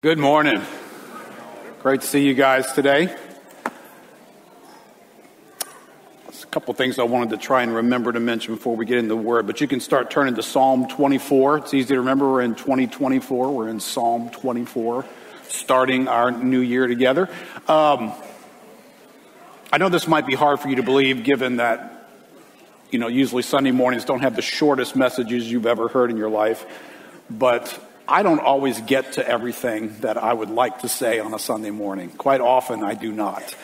Good morning. Great to see you guys today. There's a couple things I wanted to try and remember to mention before we get into the word, but you can start turning to Psalm 24. It's easy to remember. We're in 2024. We're in Psalm 24, starting our new year together. Um, I know this might be hard for you to believe given that, you know, usually Sunday mornings don't have the shortest messages you've ever heard in your life, but I don't always get to everything that I would like to say on a Sunday morning. Quite often, I do not.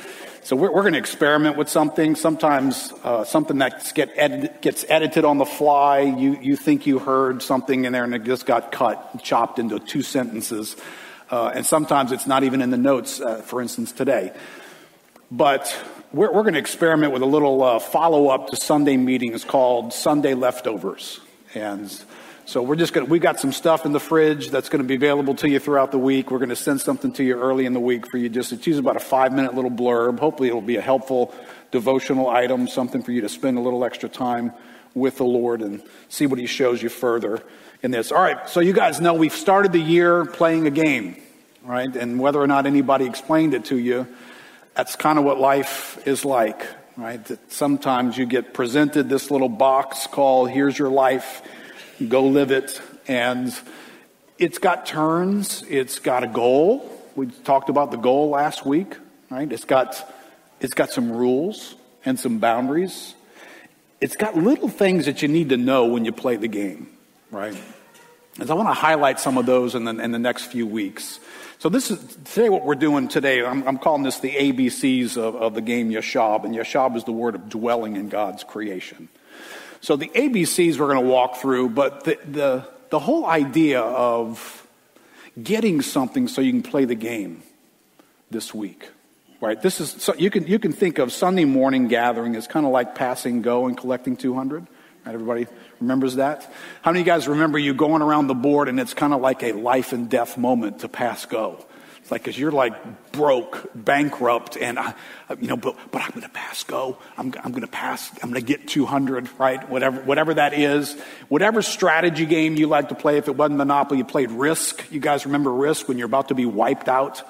So we're, we're going to experiment with something. Sometimes uh, something that get edit, gets edited on the fly. You you think you heard something in there and it just got cut, chopped into two sentences. Uh, and sometimes it's not even in the notes. Uh, for instance, today. But we're, we're going to experiment with a little uh, follow up to Sunday meetings called Sunday leftovers. And so we're just going to, we got some stuff in the fridge that's going to be available to you throughout the week. We're going to send something to you early in the week for you just, to usually about a five minute little blurb. Hopefully it'll be a helpful devotional item, something for you to spend a little extra time with the Lord and see what he shows you further in this. All right. So you guys know we've started the year playing a game, right? And whether or not anybody explained it to you, that's kind of what life is like, right? That sometimes you get presented this little box called here's your life go live it. And it's got turns, it's got a goal. We talked about the goal last week, right? It's got, it's got some rules and some boundaries. It's got little things that you need to know when you play the game, right? And I want to highlight some of those in the, in the next few weeks. So this is today what we're doing today. I'm, I'm calling this the ABCs of, of the game Yashab, and Yashab is the word of dwelling in God's creation. So the ABCs we're going to walk through, but the, the, the whole idea of getting something so you can play the game this week, right? This is, so you can, you can think of Sunday morning gathering as kind of like passing go and collecting 200. Right, everybody remembers that? How many of you guys remember you going around the board and it's kind of like a life and death moment to pass go? It's like, cause you're like broke, bankrupt, and I, you know, but, but I'm going to pass go. I'm, I'm going to pass. I'm going to get 200, right? Whatever, whatever that is. Whatever strategy game you like to play. If it wasn't Monopoly, you played Risk. You guys remember Risk when you're about to be wiped out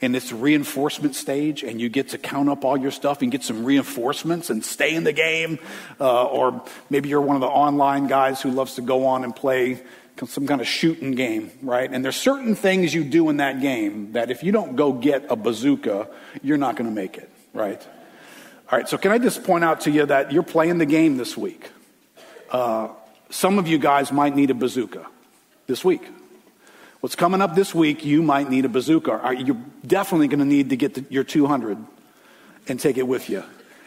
in this reinforcement stage and you get to count up all your stuff and get some reinforcements and stay in the game. Uh, or maybe you're one of the online guys who loves to go on and play some kind of shooting game, right? And there's certain things you do in that game that if you don't go get a bazooka, you're not going to make it, right? All right, so can I just point out to you that you're playing the game this week? Uh, some of you guys might need a bazooka this week. What's coming up this week, you might need a bazooka. You're definitely going to need to get your 200 and take it with you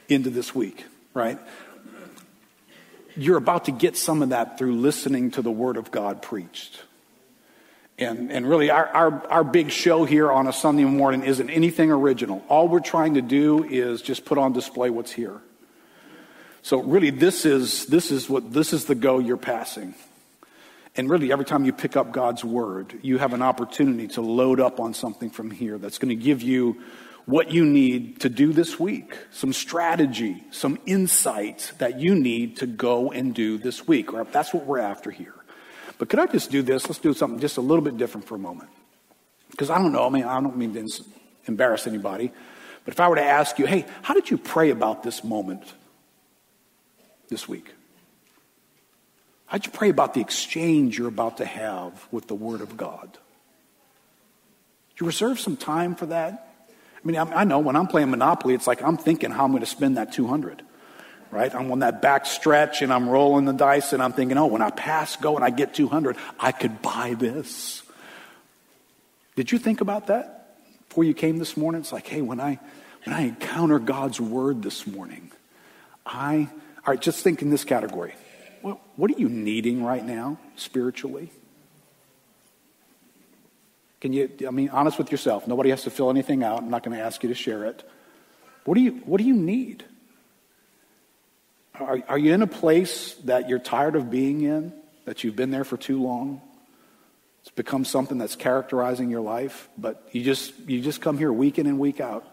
into this week, right? You're about to get some of that through listening to the Word of God preached. And, and really, our, our, our big show here on a Sunday morning isn't anything original. All we're trying to do is just put on display what's here. So really, this is, this is what, this is the go you're passing. And really, every time you pick up God's Word, you have an opportunity to load up on something from here that's going to give you what you need to do this week, some strategy, some insights that you need to go and do this week. Or that's what we're after here. But could I just do this? Let's do something just a little bit different for a moment. Because I don't know, I mean, I don't mean to embarrass anybody, but if I were to ask you, hey, how did you pray about this moment this week? How'd you pray about the exchange you're about to have with the Word of God? Did you reserve some time for that? I mean, I know when I'm playing Monopoly, it's like I'm thinking how I'm going to spend that 200, right? I'm on that back stretch and I'm rolling the dice and I'm thinking, oh, when I pass go and I get 200, I could buy this. Did you think about that before you came this morning? It's like, hey, when I when I encounter God's word this morning, I all right, just think in this category. What, what are you needing right now spiritually? Can you, I mean, honest with yourself. Nobody has to fill anything out. I'm not going to ask you to share it. What do you, what do you need? Are, are you in a place that you're tired of being in, that you've been there for too long? It's become something that's characterizing your life, but you just, you just come here week in and week out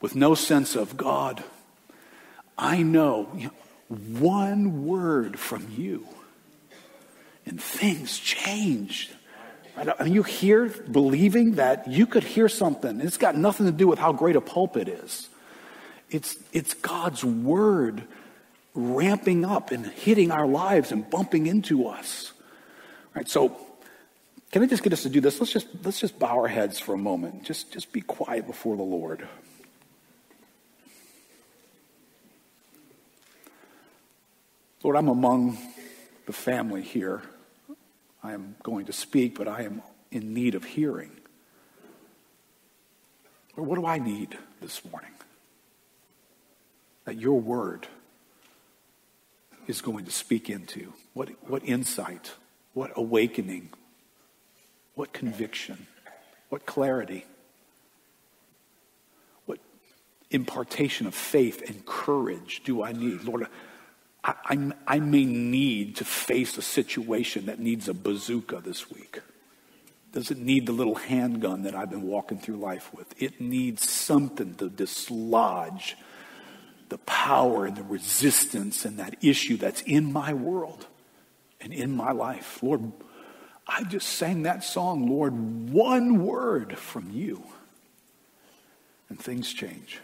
with no sense of God. I know, know one word from you, and things change I mean, you hear believing that you could hear something. It's got nothing to do with how great a pulpit is. It's, it's God's word ramping up and hitting our lives and bumping into us. All right, so can I just get us to do this? Let's just, let's just bow our heads for a moment. Just, just be quiet before the Lord. Lord, I'm among the family here. I am going to speak, but I am in need of hearing. Lord, what do I need this morning? That your word is going to speak into. What, what insight, what awakening, what conviction, what clarity, what impartation of faith and courage do I need? Lord, I, I, may need to face a situation that needs a bazooka this week. Doesn't need the little handgun that I've been walking through life with. It needs something to dislodge the power and the resistance and that issue that's in my world and in my life. Lord, I just sang that song, Lord, one word from you, and things change.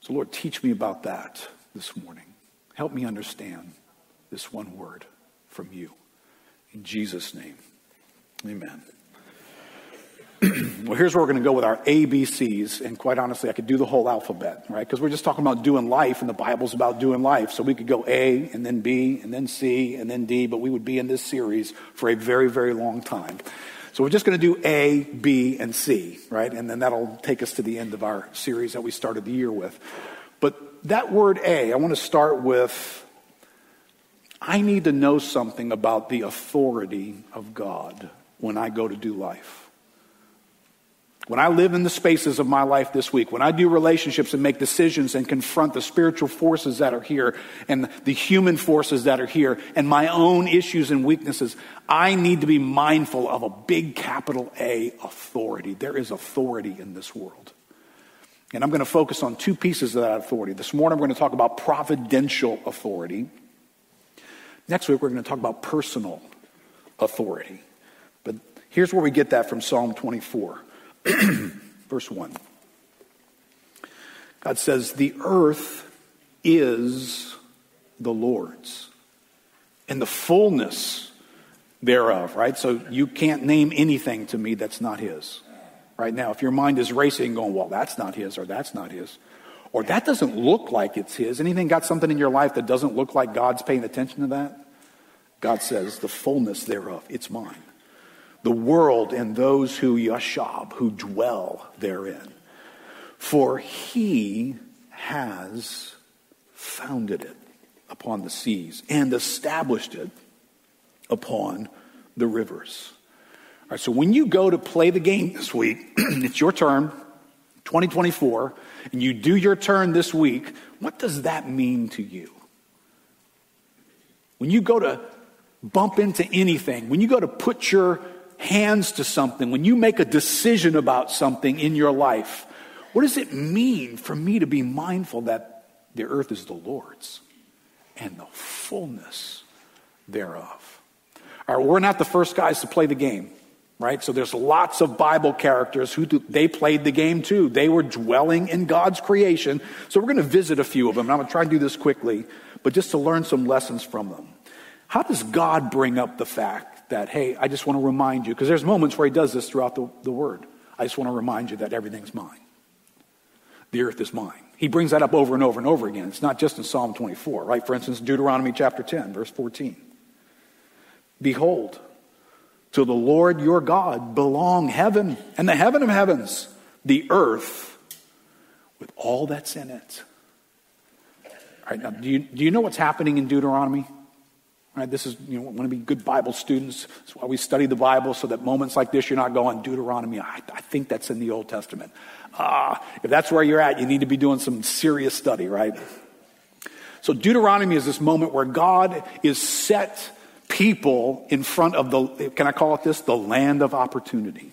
So, Lord, teach me about that this morning. Help me understand this one word from you. In Jesus' name, amen. well, here's where we're going to go with our ABCs. And quite honestly, I could do the whole alphabet, right? Because we're just talking about doing life, and the Bible's about doing life. So we could go A, and then B, and then C, and then D, but we would be in this series for a very, very long time. So we're just going to do A, B, and C, right? And then that'll take us to the end of our series that we started the year with. That word A, I want to start with I need to know something about the authority of God when I go to do life. When I live in the spaces of my life this week, when I do relationships and make decisions and confront the spiritual forces that are here and the human forces that are here and my own issues and weaknesses, I need to be mindful of a big capital A authority. There is authority in this world. And I'm going to focus on two pieces of that authority. This morning, we're going to talk about providential authority. Next week, we're going to talk about personal authority. But here's where we get that from Psalm 24. Verse 1. God says, The earth is the Lord's and the fullness thereof, right? So you can't name anything to me that's not His. Right now, if your mind is racing, going, well, that's not His or that's not His, or that doesn't look like it's His, anything got something in your life that doesn't look like God's paying attention to that? God says, the fullness thereof, it's mine the world and those who yashab, who dwell therein. For he has founded it upon the seas and established it upon the rivers. So when you go to play the game this week, it's your turn, 2024, and you do your turn this week, what does that mean to you? When you go to bump into anything, when you go to put your hands to something, when you make a decision about something in your life, what does it mean for me to be mindful that the earth is the Lord's and the fullness thereof? All right, we're not the first guys to play the game, right? So there's lots of Bible characters who do, they played the game too. They were dwelling in God's creation. So we're going to visit a few of them. And I'm going to try and do this quickly, but just to learn some lessons from them. How does God bring up the fact that, hey, I just want to remind you, because there's moments where he does this throughout the, the word. I just want to remind you that everything's mine. The earth is mine. He brings that up over and over and over again. It's not just in Psalm 24, right? For instance, Deuteronomy chapter 10, verse 14. Behold, to the Lord your God belong heaven and the heaven of heavens, the earth with all that's in it. All right, now, do you, do you know what's happening in Deuteronomy? Right? This is, you know, want to be good Bible students. That's why we study the Bible so that moments like this, you're not going, Deuteronomy, I, I think that's in the Old Testament. Uh, if that's where you're at, you need to be doing some serious study, right? So Deuteronomy is this moment where God is set people in front of the, can I call it this? The land of opportunity.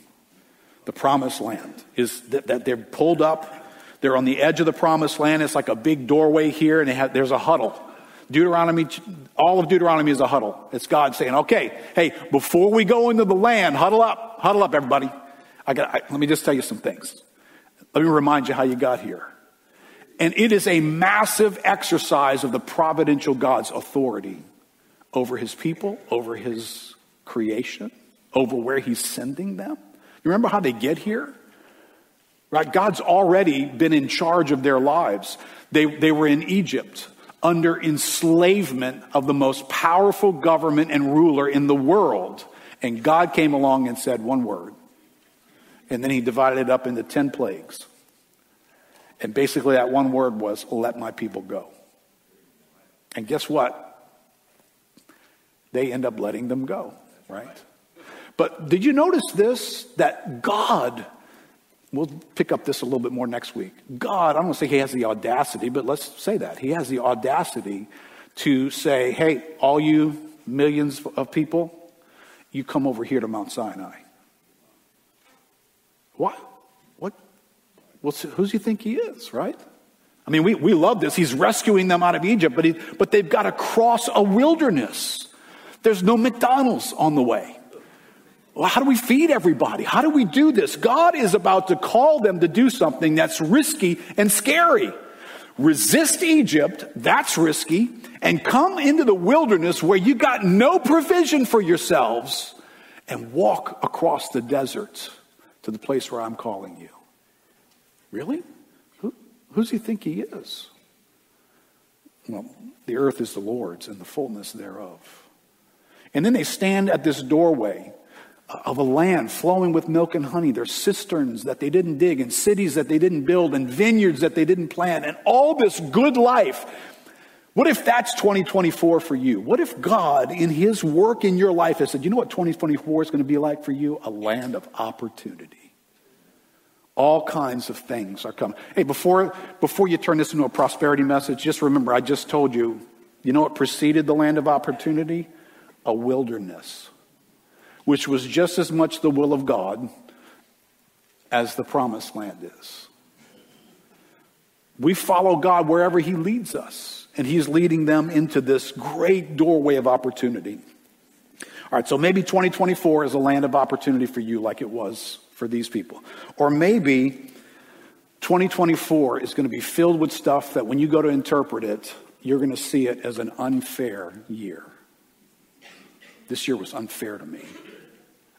The promised land is that, that they're pulled up. They're on the edge of the promised land. It's like a big doorway here and have, there's a huddle. Deuteronomy, all of Deuteronomy is a huddle. It's God saying, okay, hey, before we go into the land, huddle up, huddle up, everybody. I got, I, let me just tell you some things. Let me remind you how you got here. And it is a massive exercise of the providential God's authority over his people, over his creation, over where he's sending them. You remember how they get here? Right? God's already been in charge of their lives. They, they were in Egypt under enslavement of the most powerful government and ruler in the world. And God came along and said one word. And then he divided it up into 10 plagues. And basically, that one word was, let my people go. And guess what? They end up letting them go, right? But did you notice this? That God, we'll pick up this a little bit more next week. God, I don't say he has the audacity, but let's say that. He has the audacity to say, hey, all you millions of people, you come over here to Mount Sinai. What? Well, who does he think he is, right? I mean, we, we love this. He's rescuing them out of Egypt, but, he, but they've got to cross a wilderness. There's no McDonald's on the way. Well, how do we feed everybody? How do we do this? God is about to call them to do something that's risky and scary. Resist Egypt, that's risky, and come into the wilderness where you got no provision for yourselves and walk across the desert to the place where I'm calling you. Really? Who, who does he think he is? Well, the earth is the Lord's and the fullness thereof. And then they stand at this doorway of a land flowing with milk and honey. There's cisterns that they didn't dig, and cities that they didn't build, and vineyards that they didn't plant, and all this good life. What if that's 2024 for you? What if God, in His work in your life, has said, you know what 2024 is going to be like for you? A land of opportunity. All kinds of things are coming. Hey, before, before you turn this into a prosperity message, just remember I just told you, you know what preceded the land of opportunity? A wilderness, which was just as much the will of God as the promised land is. We follow God wherever He leads us, and He's leading them into this great doorway of opportunity. All right, so maybe 2024 is a land of opportunity for you, like it was for these people. Or maybe 2024 is going to be filled with stuff that when you go to interpret it, you're going to see it as an unfair year. This year was unfair to me.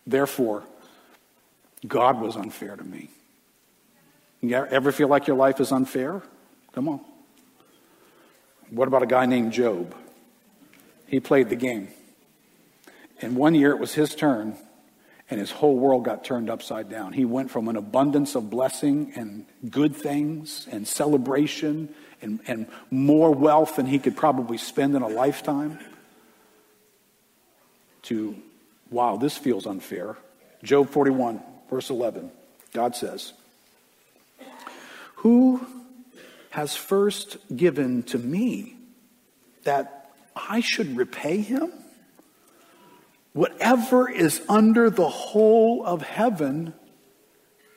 Therefore, God was unfair to me. You ever feel like your life is unfair? Come on. What about a guy named Job? He played the game. And one year it was his turn, and his whole world got turned upside down. He went from an abundance of blessing and good things and celebration and, and more wealth than he could probably spend in a lifetime to, wow, this feels unfair. Job 41, verse 11, God says, Who has first given to me that I should repay him? Whatever is under the whole of heaven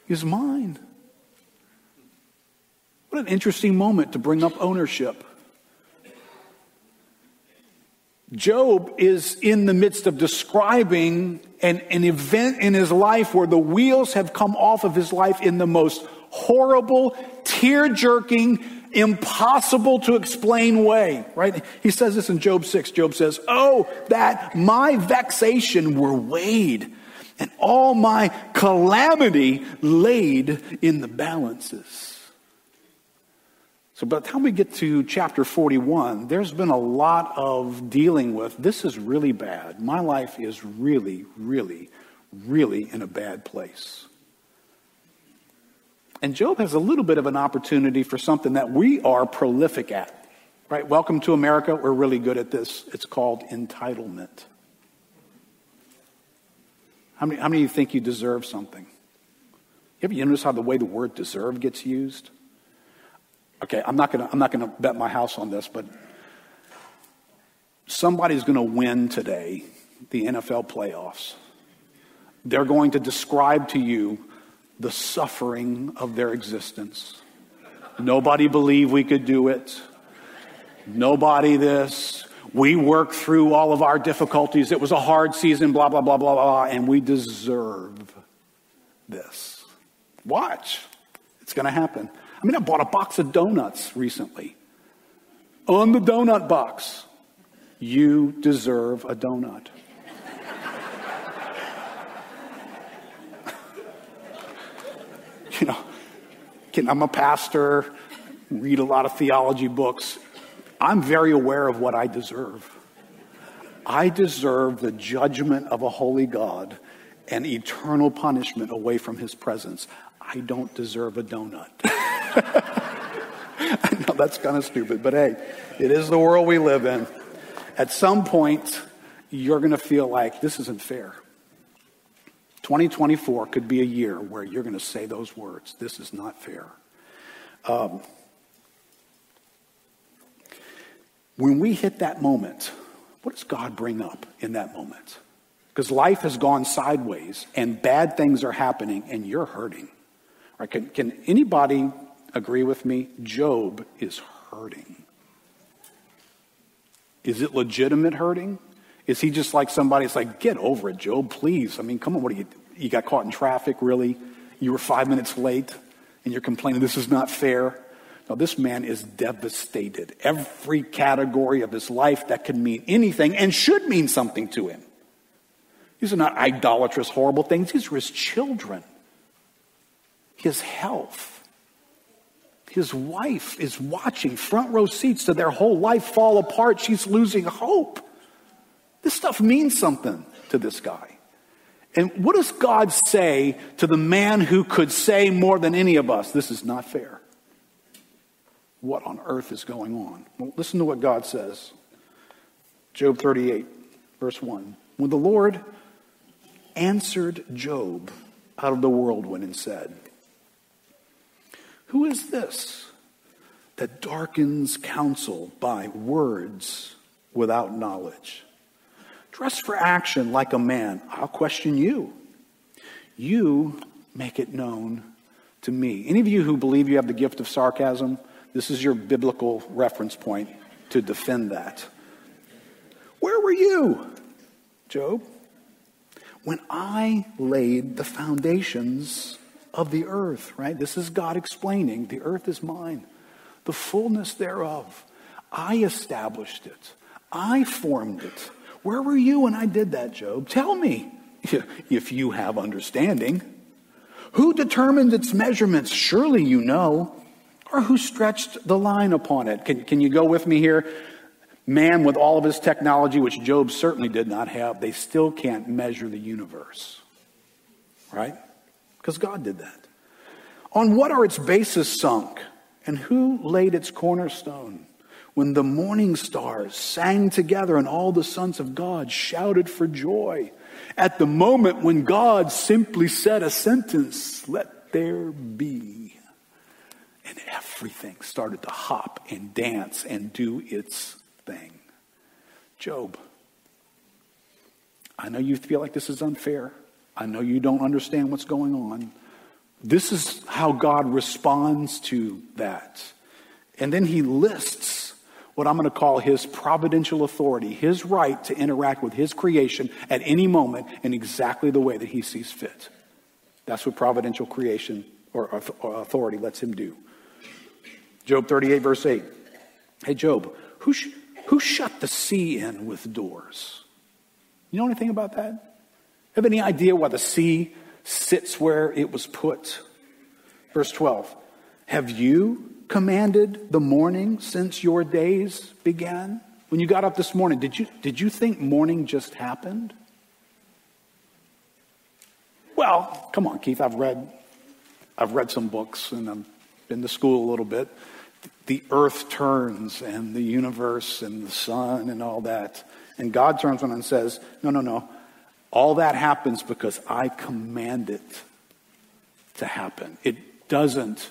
is mine. What an interesting moment to bring up ownership. Job is in the midst of describing an, an event in his life where the wheels have come off of his life in the most horrible, tear jerking, impossible to explain way, right? He says this in Job 6. Job says, Oh, that my vexation were weighed and all my calamity laid in the balances. So by the time we get to chapter 41, there's been a lot of dealing with this is really bad. My life is really, really, really in a bad place. And Job has a little bit of an opportunity for something that we are prolific at. Right? Welcome to America. We're really good at this. It's called entitlement. How many, how many of you think you deserve something? Have you noticed how the way the word deserve gets used? Okay, I'm not gonna I'm not gonna bet my house on this, but somebody's gonna win today the NFL playoffs. They're going to describe to you the suffering of their existence. Nobody believed we could do it. nobody this. We worked through all of our difficulties. It was a hard season, blah, blah, blah, blah, blah, and we deserve this. Watch. It's going to happen. I mean, I bought a box of donuts recently. On the donut box, you deserve a donut. you know, I'm a pastor, read a lot of theology books. I'm very aware of what I deserve. I deserve the judgment of a holy God and eternal punishment away from his presence. I don't deserve a donut. I know that's kind of stupid, but hey, it is the world we live in. At some point, you're going to feel like this isn't fair. 2024 could be a year where you're going to say those words. This is not fair. Um, when we hit that moment, what does God bring up in that moment? Because life has gone sideways and bad things are happening and you're hurting. Right, can, can anybody agree with me? Job is hurting. Is it legitimate hurting? Is he just like somebody that's like, get over it, Job, please? I mean, come on, what are you, you got caught in traffic, really? You were five minutes late and you're complaining this is not fair. Now, this man is devastated. Every category of his life that can mean anything and should mean something to him. These are not idolatrous, horrible things. These are his children, his health. His wife is watching front row seats to their whole life fall apart. She's losing hope. This stuff means something to this guy. And what does God say to the man who could say more than any of us, this is not fair? What on earth is going on? Well, listen to what God says. Job 38, verse 1. When the Lord answered Job out of the whirlwind and said, who is this that darkens counsel by words without knowledge? Dress for action like a man. I'll question you. You make it known to me. Any of you who believe you have the gift of sarcasm, this is your biblical reference point to defend that. Where were you, Job, when I laid the foundations of the earth, right? This is God explaining the earth is mine, the fullness thereof. I established it, I formed it. Where were you when I did that, Job? Tell me if you have understanding. Who determined its measurements? Surely you know. Or who stretched the line upon it? Can, can you go with me here? Man, with all of his technology, which Job certainly did not have, they still can't measure the universe. Right? Because God did that. On what are its bases sunk? And who laid its cornerstone? When the morning stars sang together and all the sons of God shouted for joy. At the moment when God simply said a sentence, let there be. And everything started to hop and dance and do its thing. Job, I know you feel like this is unfair. I know you don't understand what's going on. This is how God responds to that. And then he lists what I'm going to call his providential authority, his right to interact with his creation at any moment in exactly the way that he sees fit. That's what providential creation or authority lets him do. Job 38, verse 8. Hey, Job, who, sh- who shut the sea in with doors? You know anything about that? Have any idea why the sea sits where it was put? Verse 12 Have you commanded the morning since your days began? When you got up this morning, did you, did you think morning just happened? Well, come on, Keith. I've read, I've read some books and I've been to school a little bit. The earth turns and the universe and the sun and all that. And God turns around and says, No, no, no. All that happens because I command it to happen. It doesn't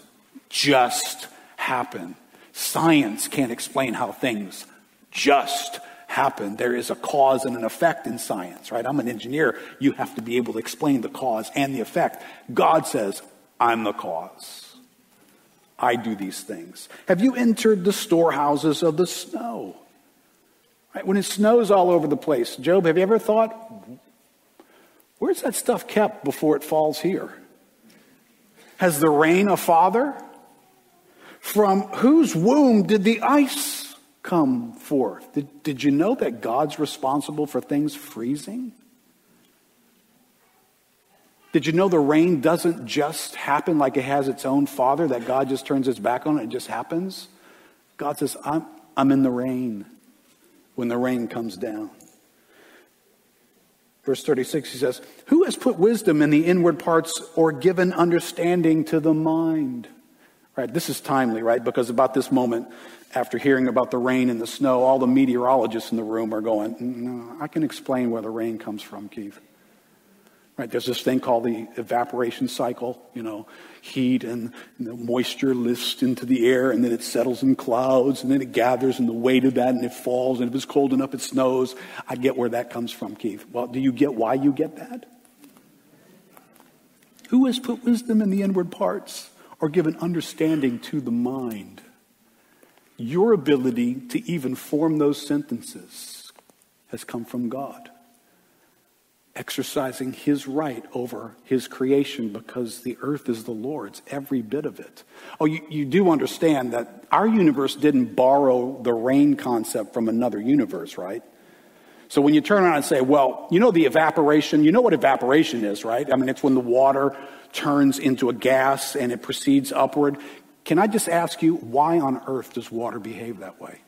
just happen. Science can't explain how things just happen. There is a cause and an effect in science, right? I'm an engineer. You have to be able to explain the cause and the effect. God says, I'm the cause. I do these things. Have you entered the storehouses of the snow? Right? When it snows all over the place, Job, have you ever thought, where's that stuff kept before it falls here? Has the rain a father? From whose womb did the ice come forth? Did, did you know that God's responsible for things freezing? Did you know the rain doesn't just happen like it has its own father, that God just turns his back on it, it just happens? God says, I'm, I'm in the rain when the rain comes down. Verse 36, he says, Who has put wisdom in the inward parts or given understanding to the mind? Right, this is timely, right? Because about this moment, after hearing about the rain and the snow, all the meteorologists in the room are going, mm, no, I can explain where the rain comes from, Keith. Right, there's this thing called the evaporation cycle, you know, heat and the moisture lifts into the air and then it settles in clouds and then it gathers and the weight of that and it falls and if it's cold enough it snows. I get where that comes from, Keith. Well, do you get why you get that? Who has put wisdom in the inward parts or given understanding to the mind? Your ability to even form those sentences has come from God exercising his right over his creation because the earth is the Lord's, every bit of it. Oh, you, you do understand that our universe didn't borrow the rain concept from another universe, right? So when you turn around and say, well, you know the evaporation, you know what evaporation is, right? I mean, it's when the water turns into a gas and it proceeds upward. Can I just ask you, why on earth does water behave that way?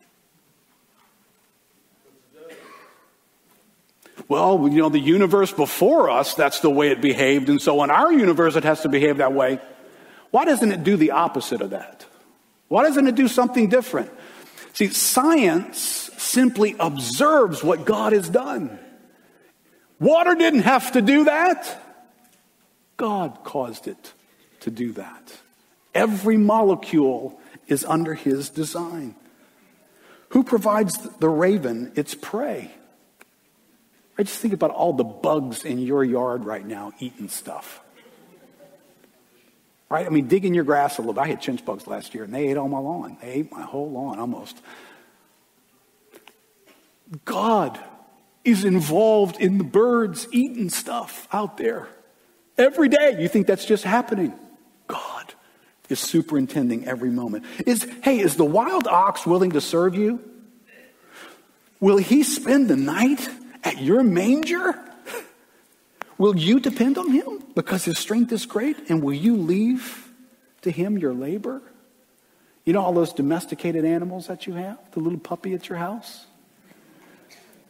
Well, you know, the universe before us, that's the way it behaved. And so in our universe, it has to behave that way. Why doesn't it do the opposite of that? Why doesn't it do something different? See, science simply observes what God has done. Water didn't have to do that. God caused it to do that. Every molecule is under his design. Who provides the raven its prey? I just think about all the bugs in your yard right now eating stuff. Right? I mean, digging your grass a little bit. I had chinch bugs last year and they ate all my lawn. They ate my whole lawn almost. God is involved in the birds eating stuff out there. Every day, you think that's just happening. God is superintending every moment. Is, hey, is the wild ox willing to serve you? Will he spend the night at your manger? Will you depend on him because his strength is great? And will you leave to him your labor? You know all those domesticated animals that you have? The little puppy at your house?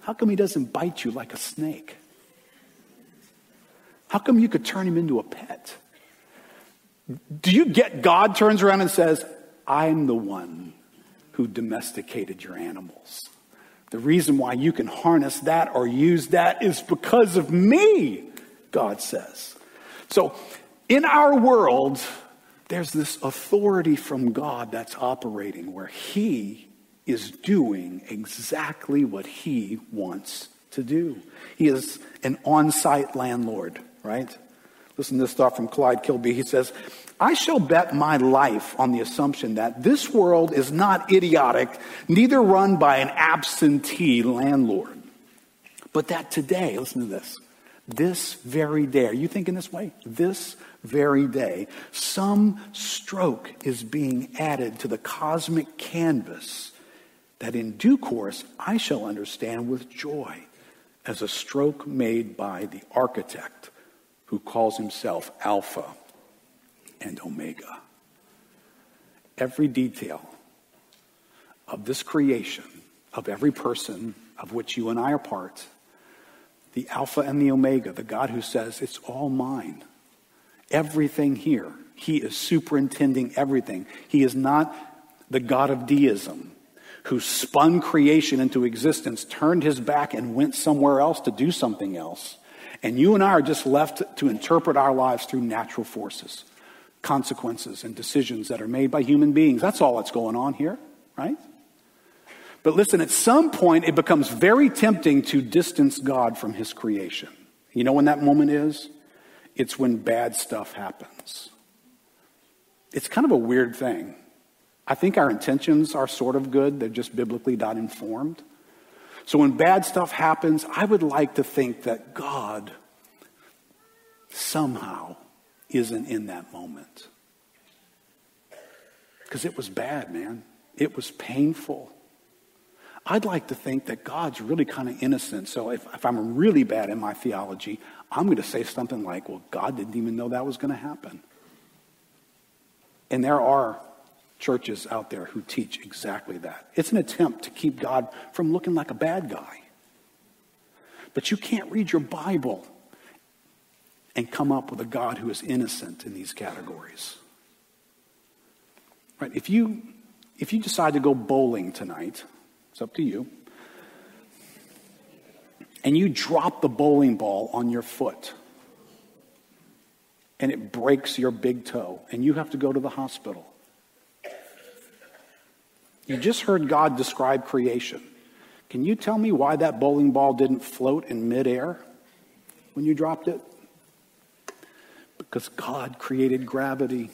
How come he doesn't bite you like a snake? How come you could turn him into a pet? Do you get God turns around and says, I'm the one who domesticated your animals? The reason why you can harness that or use that is because of me, God says. So, in our world, there's this authority from God that's operating where He is doing exactly what He wants to do. He is an on site landlord, right? Listen to this thought from Clyde Kilby. He says, I shall bet my life on the assumption that this world is not idiotic, neither run by an absentee landlord. But that today, listen to this, this very day, are you thinking this way? This very day, some stroke is being added to the cosmic canvas that in due course I shall understand with joy as a stroke made by the architect who calls himself Alpha and Omega. Every detail of this creation, of every person of which you and I are part, the Alpha and the Omega, the God who says, It's all mine. Everything here. He is superintending everything. He is not the God of deism who spun creation into existence, turned his back, and went somewhere else to do something else. And you and I are just left to interpret our lives through natural forces consequences and decisions that are made by human beings. That's all that's going on here, right? But listen, at some point, it becomes very tempting to distance God from his creation. You know when that moment is? It's when bad stuff happens. it's kind of a weird thing. I think our intentions are sort of good, they're just biblically not informed. So when bad stuff happens, I would like to think that God somehow isn't in that moment. Because it was bad, man. It was painful. I'd like to think that God's really kind of innocent. So if, if I'm really bad in my theology, I'm going to say something like, well, God didn't even know that was going to happen. And there are churches out there who teach exactly that. It's an attempt to keep God from looking like a bad guy. But you can't read your Bible and come up with a God who is innocent in these categories. Right? If you if you decide to go bowling tonight, it's up to you. And you drop the bowling ball on your foot and it breaks your big toe and you have to go to the hospital. You just heard God describe creation. Can you tell me why that bowling ball didn't float in midair when you dropped it? Because God created gravity.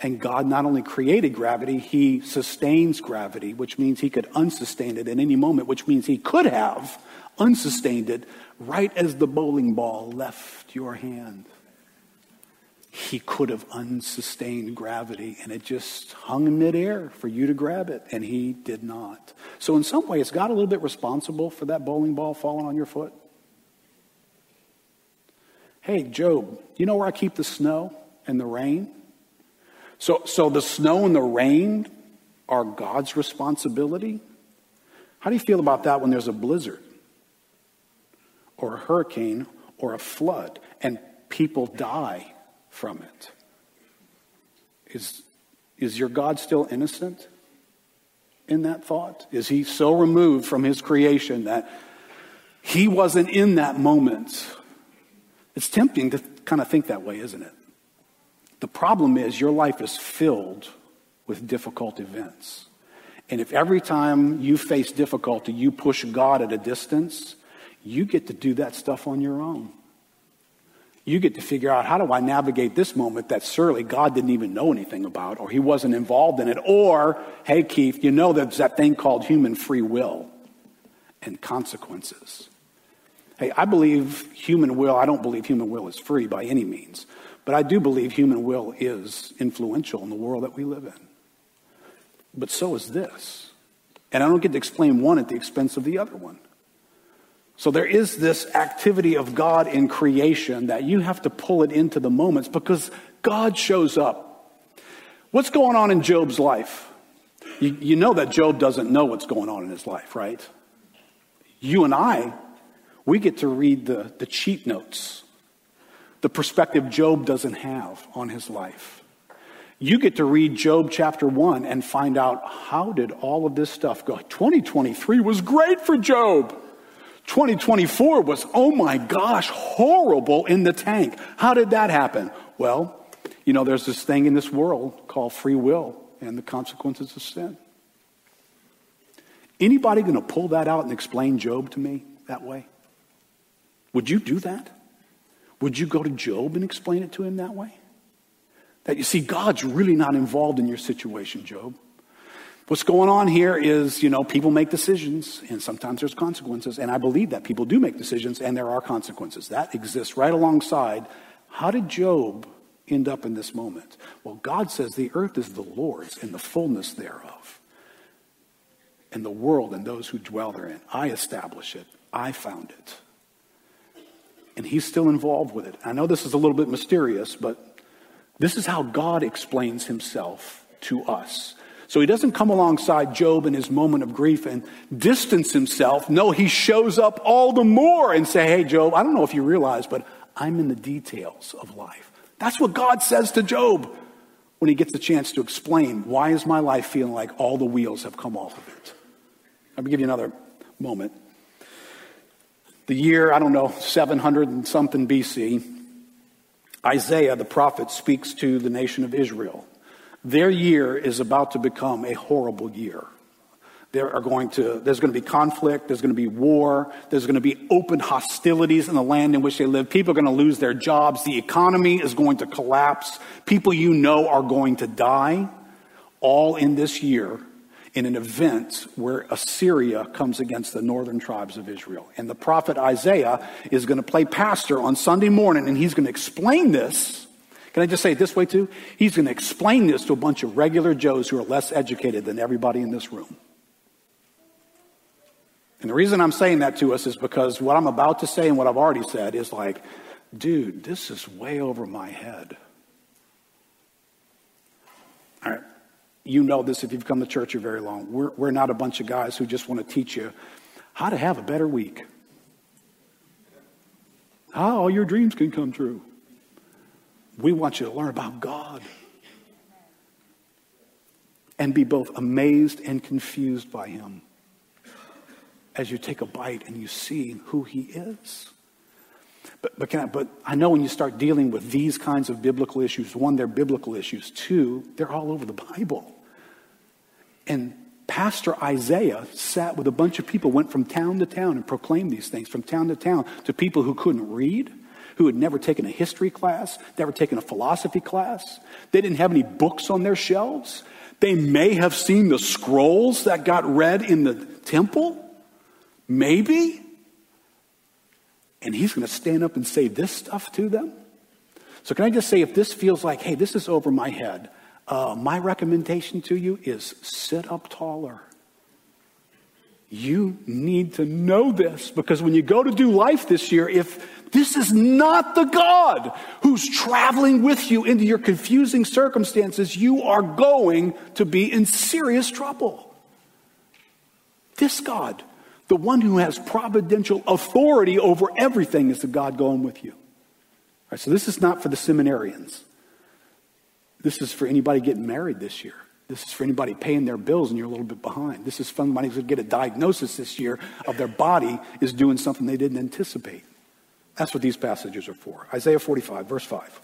And God not only created gravity, He sustains gravity, which means He could unsustain it at any moment, which means He could have unsustained it right as the bowling ball left your hand. He could have unsustained gravity and it just hung in midair for you to grab it, and He did not. So, in some way, is God a little bit responsible for that bowling ball falling on your foot? Hey, Job, you know where I keep the snow and the rain? So, so the snow and the rain are God's responsibility? How do you feel about that when there's a blizzard or a hurricane or a flood and people die from it? Is, is your God still innocent in that thought? Is he so removed from his creation that he wasn't in that moment? It's tempting to kind of think that way, isn't it? The problem is your life is filled with difficult events. And if every time you face difficulty, you push God at a distance, you get to do that stuff on your own. You get to figure out how do I navigate this moment that surely God didn't even know anything about, or he wasn't involved in it. Or, hey, Keith, you know there's that thing called human free will and consequences. Hey, I believe human will, I don't believe human will is free by any means. But I do believe human will is influential in the world that we live in. But so is this. And I don't get to explain one at the expense of the other one. So there is this activity of God in creation that you have to pull it into the moments because God shows up. What's going on in Job's life? You, you know that Job doesn't know what's going on in his life, right? You and I, we get to read the, the cheat notes the perspective Job doesn't have on his life. You get to read Job chapter 1 and find out how did all of this stuff go. 2023 was great for Job. 2024 was, oh my gosh, horrible in the tank. How did that happen? Well, you know, there's this thing in this world called free will and the consequences of sin. Anybody going to pull that out and explain Job to me that way? Would you do that? Would you go to Job and explain it to him that way? That you see, God's really not involved in your situation, Job. What's going on here is, you know, people make decisions and sometimes there's consequences. And I believe that people do make decisions and there are consequences. That exists right alongside. How did Job end up in this moment? Well, God says the earth is the Lord's and the fullness thereof, and the world and those who dwell therein. I establish it, I found it and he's still involved with it. I know this is a little bit mysterious, but this is how God explains himself to us. So he doesn't come alongside Job in his moment of grief and distance himself. No, he shows up all the more and say, Hey, Job, I don't know if you realize, but I'm in the details of life. That's what God says to Job when he gets a chance to explain why is my life feeling like all the wheels have come off of it. Let me give you another moment the year, I don't know, 700 and something BC, Isaiah the prophet speaks to the nation of Israel. Their year is about to become a horrible year. There are going to, there's going to be conflict, there's going to be war, there's going to be open hostilities in the land in which they live. People are going to lose their jobs, the economy is going to collapse, people you know are going to die, all in this year in an event where Assyria comes against the northern tribes of Israel. And the prophet Isaiah is going to play pastor on Sunday morning and he's going to explain this. Can I just say it this way too? He's going to explain this to a bunch of regular Joes who are less educated than everybody in this room. And the reason I'm saying that to us is because what I'm about to say and what I've already said is like, dude, this is way over my head. All right. You know this if you've come to church for very long. We're, we're not a bunch of guys who just want to teach you how to have a better week, how all your dreams can come true. We want you to learn about God and be both amazed and confused by Him as you take a bite and you see who he is. But, but, I, but I know when you start dealing with these kinds of biblical issues, one, they're biblical issues. Two, they're all over the Bible. And Pastor Isaiah sat with a bunch of people, went from town to town and proclaimed these things, from town to town, to people who couldn't read, who had never taken a history class, never taken a philosophy class. They didn't have any books on their shelves. They may have seen the scrolls that got read in the temple. Maybe. And he's going to stand up and say this stuff to them. So, can I just say, if this feels like, hey, this is over my head, uh, my recommendation to you is sit up taller. You need to know this because when you go to do life this year, if this is not the God who's traveling with you into your confusing circumstances, you are going to be in serious trouble. This God the one who has providential authority over everything is the God going with you. All right, so this is not for the seminarians. This is for anybody getting married this year. This is for anybody paying their bills and you're a little bit behind. This is for somebody who's get a diagnosis this year of their body is doing something they didn't anticipate. That's what these passages are for. Isaiah 45, verse 5.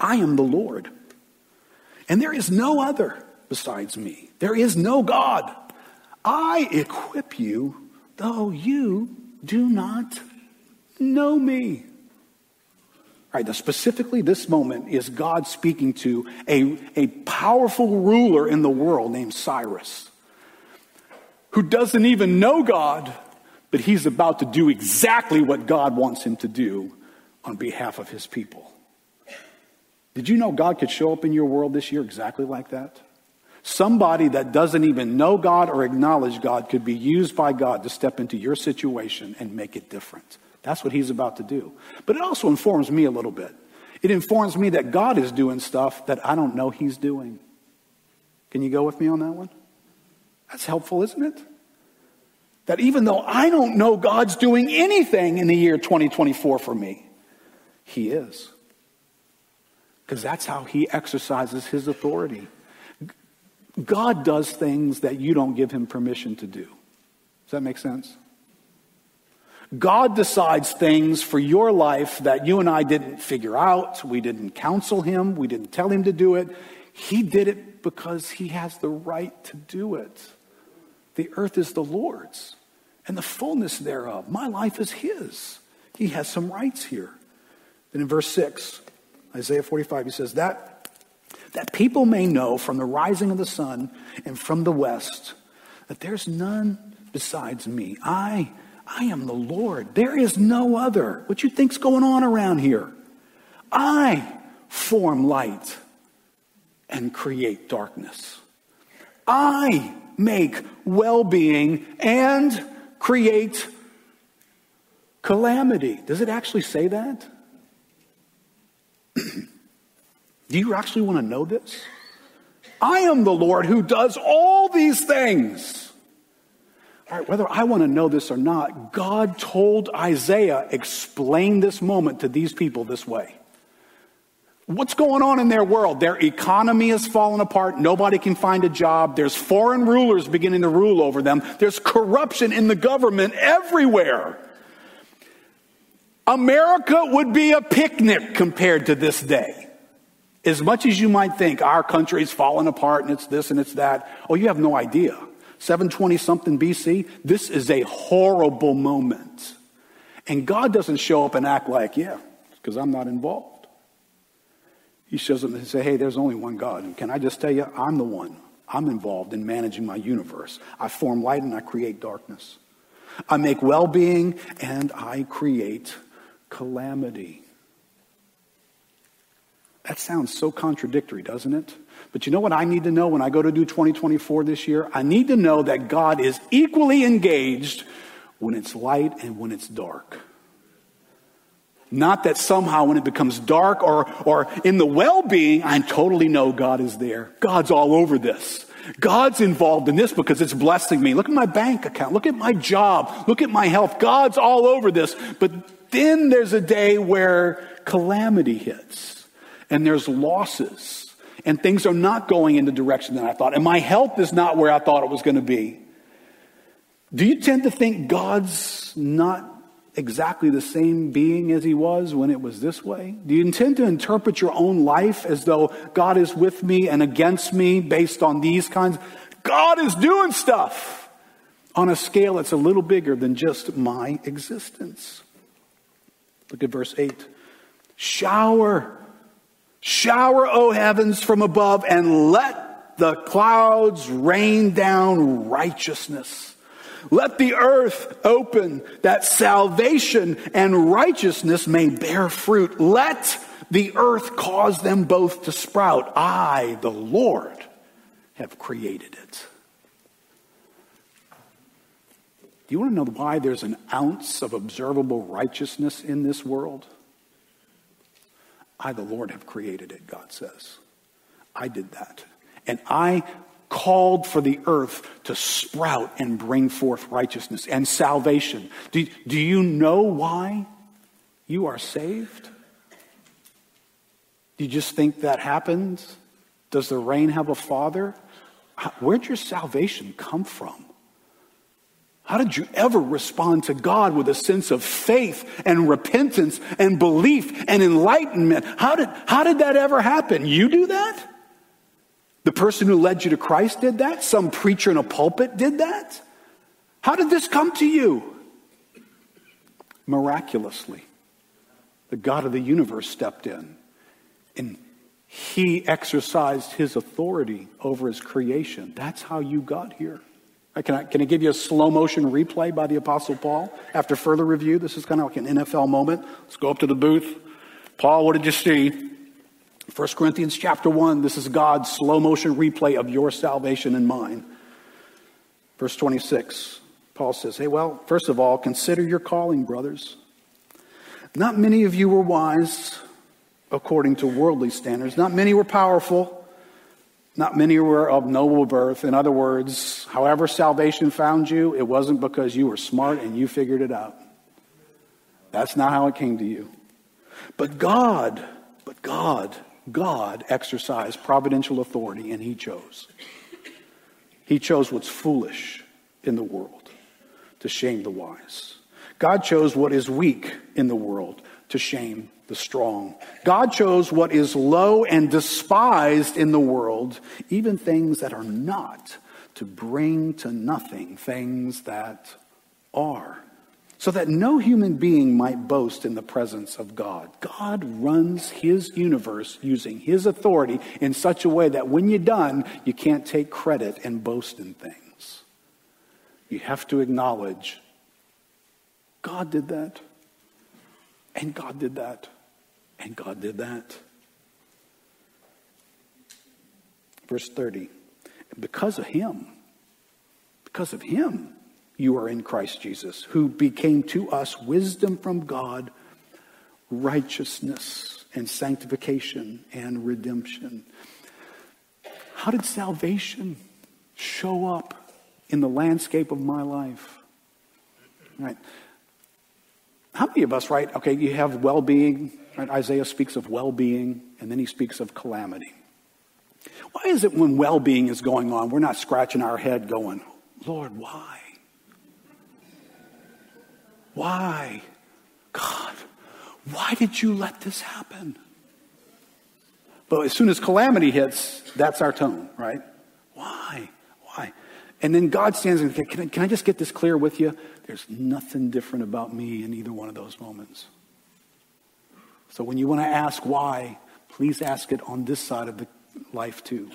I am the Lord, and there is no other besides me. There is no God. I equip you, though you do not know me. All right, now specifically, this moment is God speaking to a, a powerful ruler in the world named Cyrus, who doesn't even know God, but he's about to do exactly what God wants him to do on behalf of his people. Did you know God could show up in your world this year exactly like that? Somebody that doesn't even know God or acknowledge God could be used by God to step into your situation and make it different. That's what he's about to do. But it also informs me a little bit. It informs me that God is doing stuff that I don't know he's doing. Can you go with me on that one? That's helpful, isn't it? That even though I don't know God's doing anything in the year 2024 for me, he is. Because that's how he exercises his authority. God does things that you don't give him permission to do. Does that make sense? God decides things for your life that you and I didn't figure out. We didn't counsel him. We didn't tell him to do it. He did it because he has the right to do it. The earth is the Lord's and the fullness thereof. My life is his. He has some rights here. Then in verse 6, Isaiah 45, he says, That that people may know from the rising of the sun and from the west that there's none besides me. I, I am the Lord. There is no other. What you think's going on around here? I form light and create darkness. I make well-being and create calamity. Does it actually say that? Do you actually want to know this? I am the Lord who does all these things. All right, whether I want to know this or not, God told Isaiah, explain this moment to these people this way. What's going on in their world? Their economy is falling apart. Nobody can find a job. There's foreign rulers beginning to rule over them. There's corruption in the government everywhere. America would be a picnic compared to this day. As much as you might think our country is falling apart and it's this and it's that, oh, you have no idea. 720 something BC. This is a horrible moment. And God doesn't show up and act like, yeah, because I'm not involved. He shows up and says, hey, there's only one God. And can I just tell you, I'm the one. I'm involved in managing my universe. I form light and I create darkness. I make well being and I create calamity. That sounds so contradictory, doesn't it? But you know what I need to know when I go to do 2024 this year? I need to know that God is equally engaged when it's light and when it's dark. Not that somehow when it becomes dark or, or in the well being, I totally know God is there. God's all over this. God's involved in this because it's blessing me. Look at my bank account. Look at my job. Look at my health. God's all over this. But then there's a day where calamity hits and there's losses and things are not going in the direction that I thought. And my health is not where I thought it was going to be. Do you tend to think God's not exactly the same being as he was when it was this way? Do you intend to interpret your own life as though God is with me and against me based on these kinds? God is doing stuff on a scale that's a little bigger than just my existence. Look at verse 8. Shower, shower, O heavens, from above, and let the clouds rain down righteousness let the earth open that salvation and righteousness may bear fruit. Let the earth cause them both to sprout. I, the Lord, have created it. Do you want to know why there's an ounce of observable righteousness in this world? I, the Lord, have created it, God says. I did that. And I called for the earth to sprout and bring forth righteousness and salvation. Do, do you know why you are saved? Do you just think that happens? Does the rain have a father? Where'd your salvation come from? How did you ever respond to God with a sense of faith and repentance and belief and enlightenment? How did, how did that ever happen? You do that? The person who led you to Christ did that? Some preacher in a pulpit did that? How did this come to you? Miraculously. The God of the universe stepped in and he exercised his authority over his creation. That's how you got here. Uh, can I, can I give you a slow motion replay by the Apostle Paul after further review? This is kind of like an NFL moment. Let's go up to the booth. Paul, what did you see? 1 Corinthians chapter 1, this is God's slow motion replay of your salvation and mine. Verse 26, Paul says, Hey, well, first of all, consider your calling, brothers. Not many of you were wise according to worldly standards. Not many were powerful. Not many were of noble birth. In other words, however salvation found you, it wasn't because you were smart and you figured it out. That's not how it came to you. But God, but God God exercised providential authority and he chose. He chose what's foolish in the world to shame the wise. God chose what is weak in the world to shame the strong. God chose what is low and despised in the world, even things that are not, to bring to nothing things that are so that no human being might boast in the presence of God. God runs his universe using his authority in such a way that when you're done, you can't take credit and boast in things. You have to acknowledge God did that, and God did that, and God did that. Verse 30 because of him, because of him, you are in Christ Jesus, who became to us wisdom from God, righteousness and sanctification and redemption. How did salvation show up in the landscape of my life? Right? How many of us, right? Okay, you have well being, right? Isaiah speaks of well being, and then he speaks of calamity. Why is it when well being is going on, we're not scratching our head going, Lord, why? Why? God, why did you let this happen? But as soon as calamity hits, that's our tone, right? Why? And then God stands and can I, can I just get this clear with you? There's nothing different about me in either one of those moments. So when you want to ask why, please ask it on this side of the life too.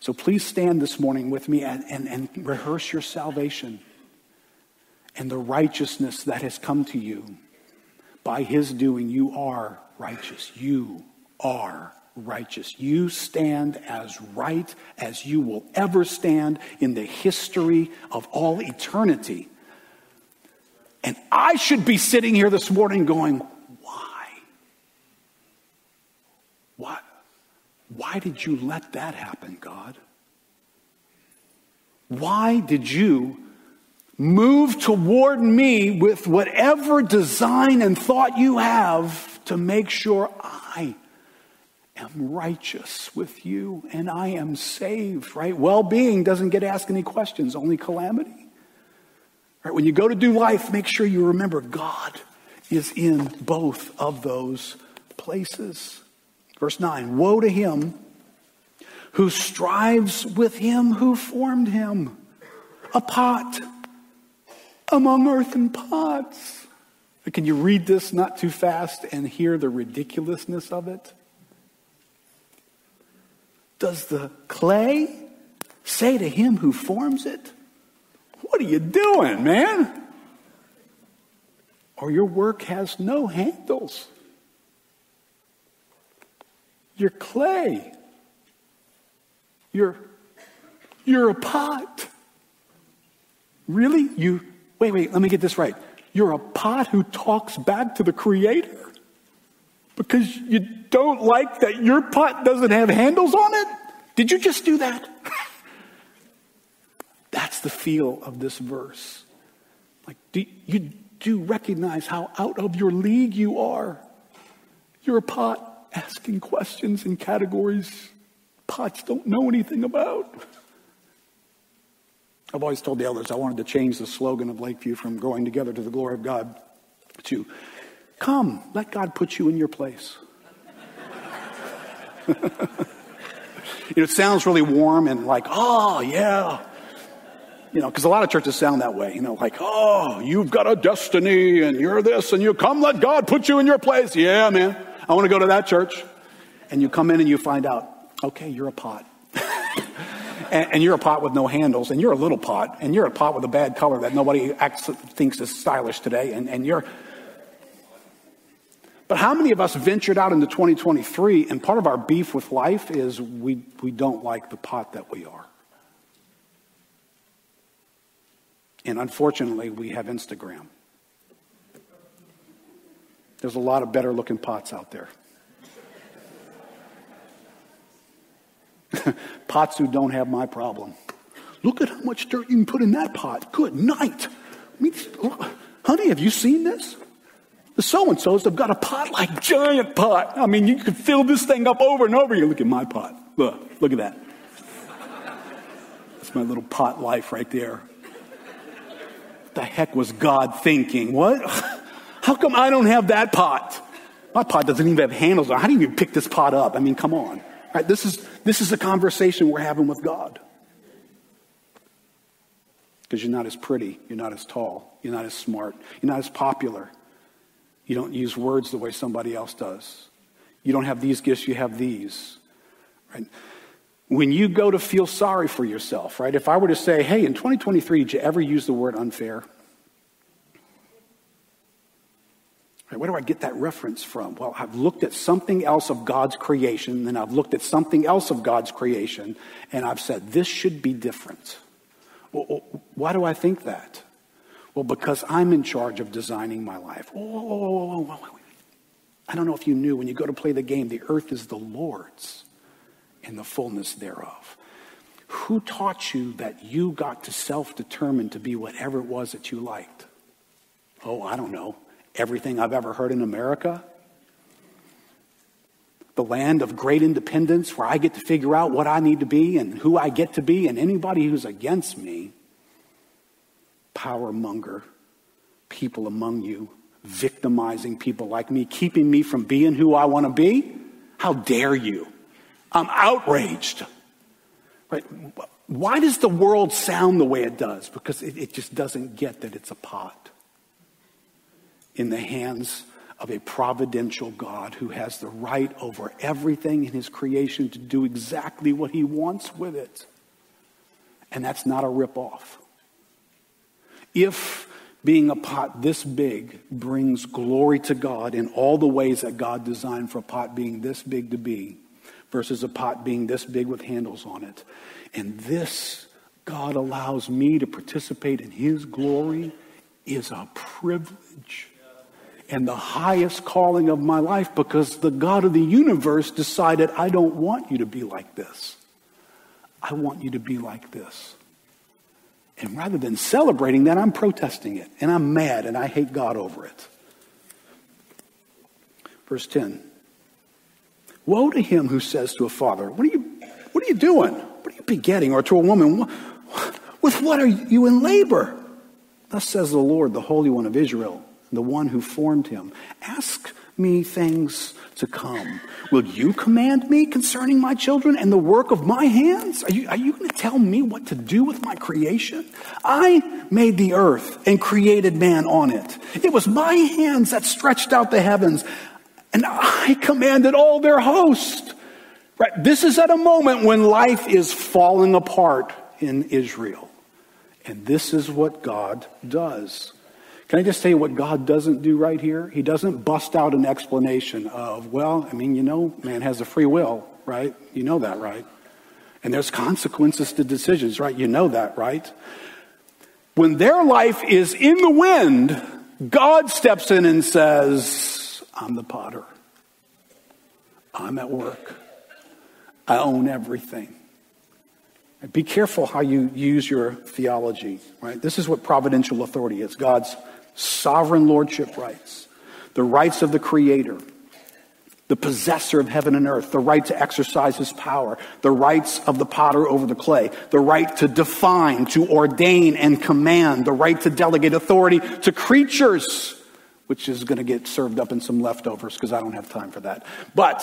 So please stand this morning with me and, and, and rehearse your salvation and the righteousness that has come to you. By his doing, you are righteous. You are righteous. You stand as right as you will ever stand in the history of all eternity. And I should be sitting here this morning going, why? Why? Why did you let that happen, God? Why did you move toward me with whatever design and thought you have to make sure I am righteous with you and I am saved, right? Well being doesn't get asked any questions, only calamity. Right? When you go to do life, make sure you remember God is in both of those places. Verse 9 Woe to him who strives with him who formed him, a pot among earthen pots. Can you read this not too fast and hear the ridiculousness of it? Does the clay say to him who forms it, What are you doing, man? Or your work has no handles. You're clay. You're, you're a pot. Really? You, wait, wait, let me get this right. You're a pot who talks back to the Creator because you don't like that your pot doesn't have handles on it? Did you just do that? That's the feel of this verse. Like, do you do recognize how out of your league you are? You're a pot asking questions in categories pots don't know anything about. I've always told the elders I wanted to change the slogan of Lakeview from growing together to the glory of God to Come, let God put you in your place. you know, it sounds really warm and like, oh, yeah. You know, because a lot of churches sound that way, you know, like, oh, you've got a destiny and you're this and you come, let God put you in your place. Yeah, man, I want to go to that church. And you come in and you find out, okay, you're a pot. and, and, you're a pot with no handles, and you're a little pot, and you're a pot with a bad color that nobody acts, thinks is stylish today, and, and you're but how many of us ventured out into 2023 and part of our beef with life is we, we don't like the pot that we are? And unfortunately, we have Instagram. There's a lot of better looking pots out there. Pots who don't have my problem. Look at how much dirt you can put in that pot. Good night. I mean, honey, have you seen this? The so and so's have got a pot like giant pot. I mean, you could fill this thing up over and over. You look at my pot. Look, look at that. That's my little pot life right there. What the heck was God thinking? What? How come I don't have that pot? My pot doesn't even have handles on it. How do you even pick this pot up? I mean, come on. Right? This is this is the conversation we're having with God. Because you're not as pretty, you're not as tall, you're not as smart, you're not as popular, you don't use words the way somebody else does. You don't have these gifts, you have these. Right? When you go to feel sorry for yourself, right? If I were to say, hey, in 2023, did you ever use the word unfair? Right, where do I get that reference from? Well, I've looked at something else of God's creation, then I've looked at something else of God's creation, and I've said, this should be different. Well, why do I think that? Well, because I'm in charge of designing my life. Oh, I don't know if you knew when you go to play the game, the earth is the Lord's and the fullness thereof. Who taught you that you got to self determine to be whatever it was that you liked? Oh, I don't know. Everything I've ever heard in America? The land of great independence where I get to figure out what I need to be and who I get to be, and anybody who's against me power monger people among you, victimizing people like me, keeping me from being who I want to be? How dare you? I'm outraged. Right? why does the world sound the way it does? Because it, it just doesn't get that it's a pot in the hands of a providential God who has the right over everything in his creation to do exactly what he wants with it. And that's not a ripoff. If being a pot this big brings glory to God in all the ways that God designed for a pot being this big to be, versus a pot being this big with handles on it, and this God allows me to participate in his glory is a privilege and the highest calling of my life because the God of the universe decided, I don't want you to be like this. I want you to be like this. And rather than celebrating that, I'm protesting it. And I'm mad and I hate God over it. Verse 10 Woe to him who says to a father, What are you, what are you doing? What are you begetting? Or to a woman, With what are you in labor? Thus says the Lord, the Holy One of Israel the one who formed him. Ask me things to come. Will you command me concerning my children and the work of my hands? Are you, are you going to tell me what to do with my creation? I made the earth and created man on it. It was my hands that stretched out the heavens, and I commanded all their host. Right? This is at a moment when life is falling apart in Israel. And this is what God does. Can I just say what God doesn't do right here? He doesn't bust out an explanation of, well, I mean, you know, man has a free will, right? You know that, right? And there's consequences to decisions, right? You know that, right? When their life is in the wind, God steps in and says, I'm the potter. I'm at work. I own everything. Be careful how you use your theology, right? This is what providential authority is God's sovereign lordship rights, the rights of the Creator, the possessor of heaven and earth, the right to exercise his power, the rights of the potter over the clay, the right to define, to ordain and command, the right to delegate authority to creatures, which is going to get served up in some leftovers because I don't have time for that. But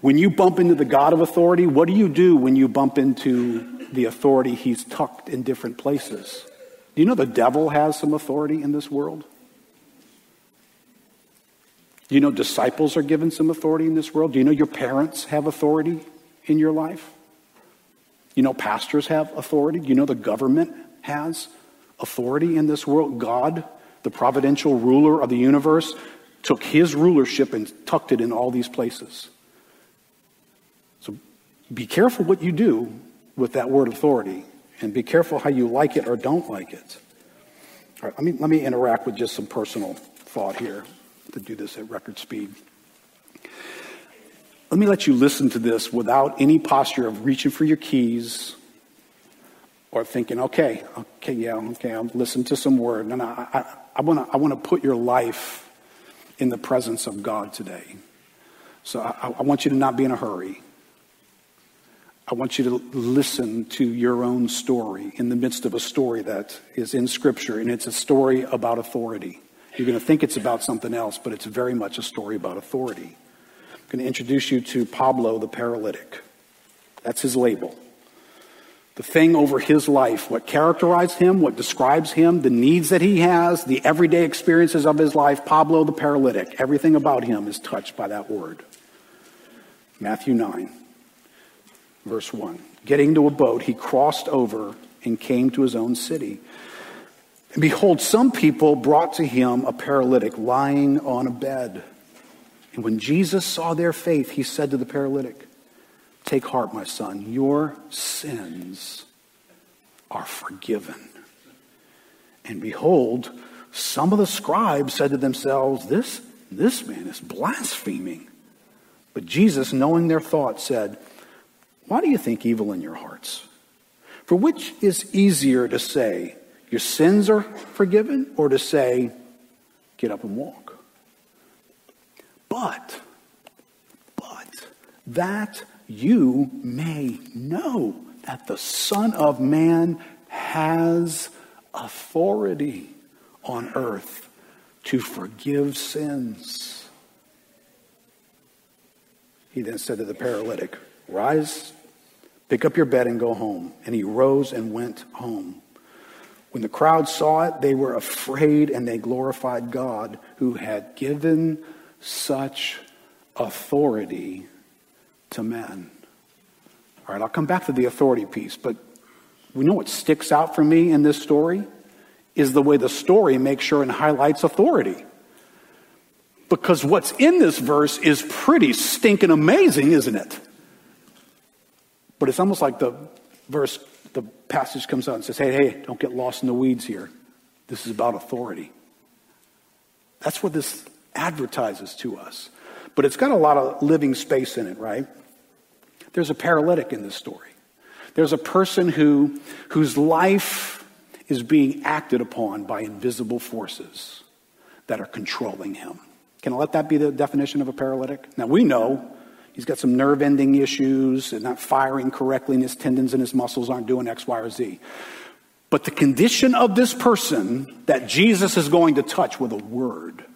when you bump into the God of authority, what do you do when you bump into the authority he's tucked in different places? Do you know the devil has some authority in this world? Do you know disciples are given some authority in this world? Do you know your parents have authority in your life? You know pastors have authority? Do you know the government has authority in this world? God, the providential ruler of the universe, took his rulership and tucked it in all these places. So be careful what you do with that word authority and be careful how you like it or don't like it. All right, let me, let me interact with just some personal thought here to do this at record speed. Let me let you listen to this without any posture of reaching for your keys or thinking, okay, okay, yeah, okay, I'll listen to some word. And I, I, I want to I wanna put your life in the presence of God today. So I, I want you to not be in a hurry. I want you to listen to your own story in the midst of a story that is in Scripture, and it's a story about authority. You're going to think it's about something else, but it's very much a story about authority. I'm going to introduce you to Pablo the paralytic. That's his label. The thing over his life, what characterized him, what describes him, the needs that he has, the everyday experiences of his life, Pablo the paralytic, everything about him is touched by that word. Matthew 9 verse 1. Getting to a boat, he crossed over and came to his own city. And behold, some people brought to him a paralytic lying on a bed. And when Jesus saw their faith, he said to the paralytic, Take heart, my son, your sins are forgiven. And behold, some of the scribes said to themselves, This, this man is blaspheming. But Jesus, knowing their thoughts, said, why do you think evil in your hearts? For which is easier to say, your sins are forgiven, or to say, get up and walk? But, but, that you may know that the Son of Man has authority on earth to forgive sins. He then said to the paralytic, Rise, Pick up your bed and go home. And he rose and went home. When the crowd saw it, they were afraid and they glorified God who had given such authority to men. All right, I'll come back to the authority piece, but we know what sticks out for me in this story is the way the story makes sure and highlights authority. Because what's in this verse is pretty stinking amazing, isn't it? But it's almost like the verse, the passage comes out and says, hey, hey, don't get lost in the weeds here. This is about authority. That's what this advertises to us. But it's got a lot of living space in it, right? There's a paralytic in this story. There's a person who, whose life is being acted upon by invisible forces that are controlling him. Can I let that be the definition of a paralytic? Now we know He's got some nerve ending issues and not firing correctly, and his tendons and his muscles aren't doing X, Y, or Z. But the condition of this person that Jesus is going to touch with a word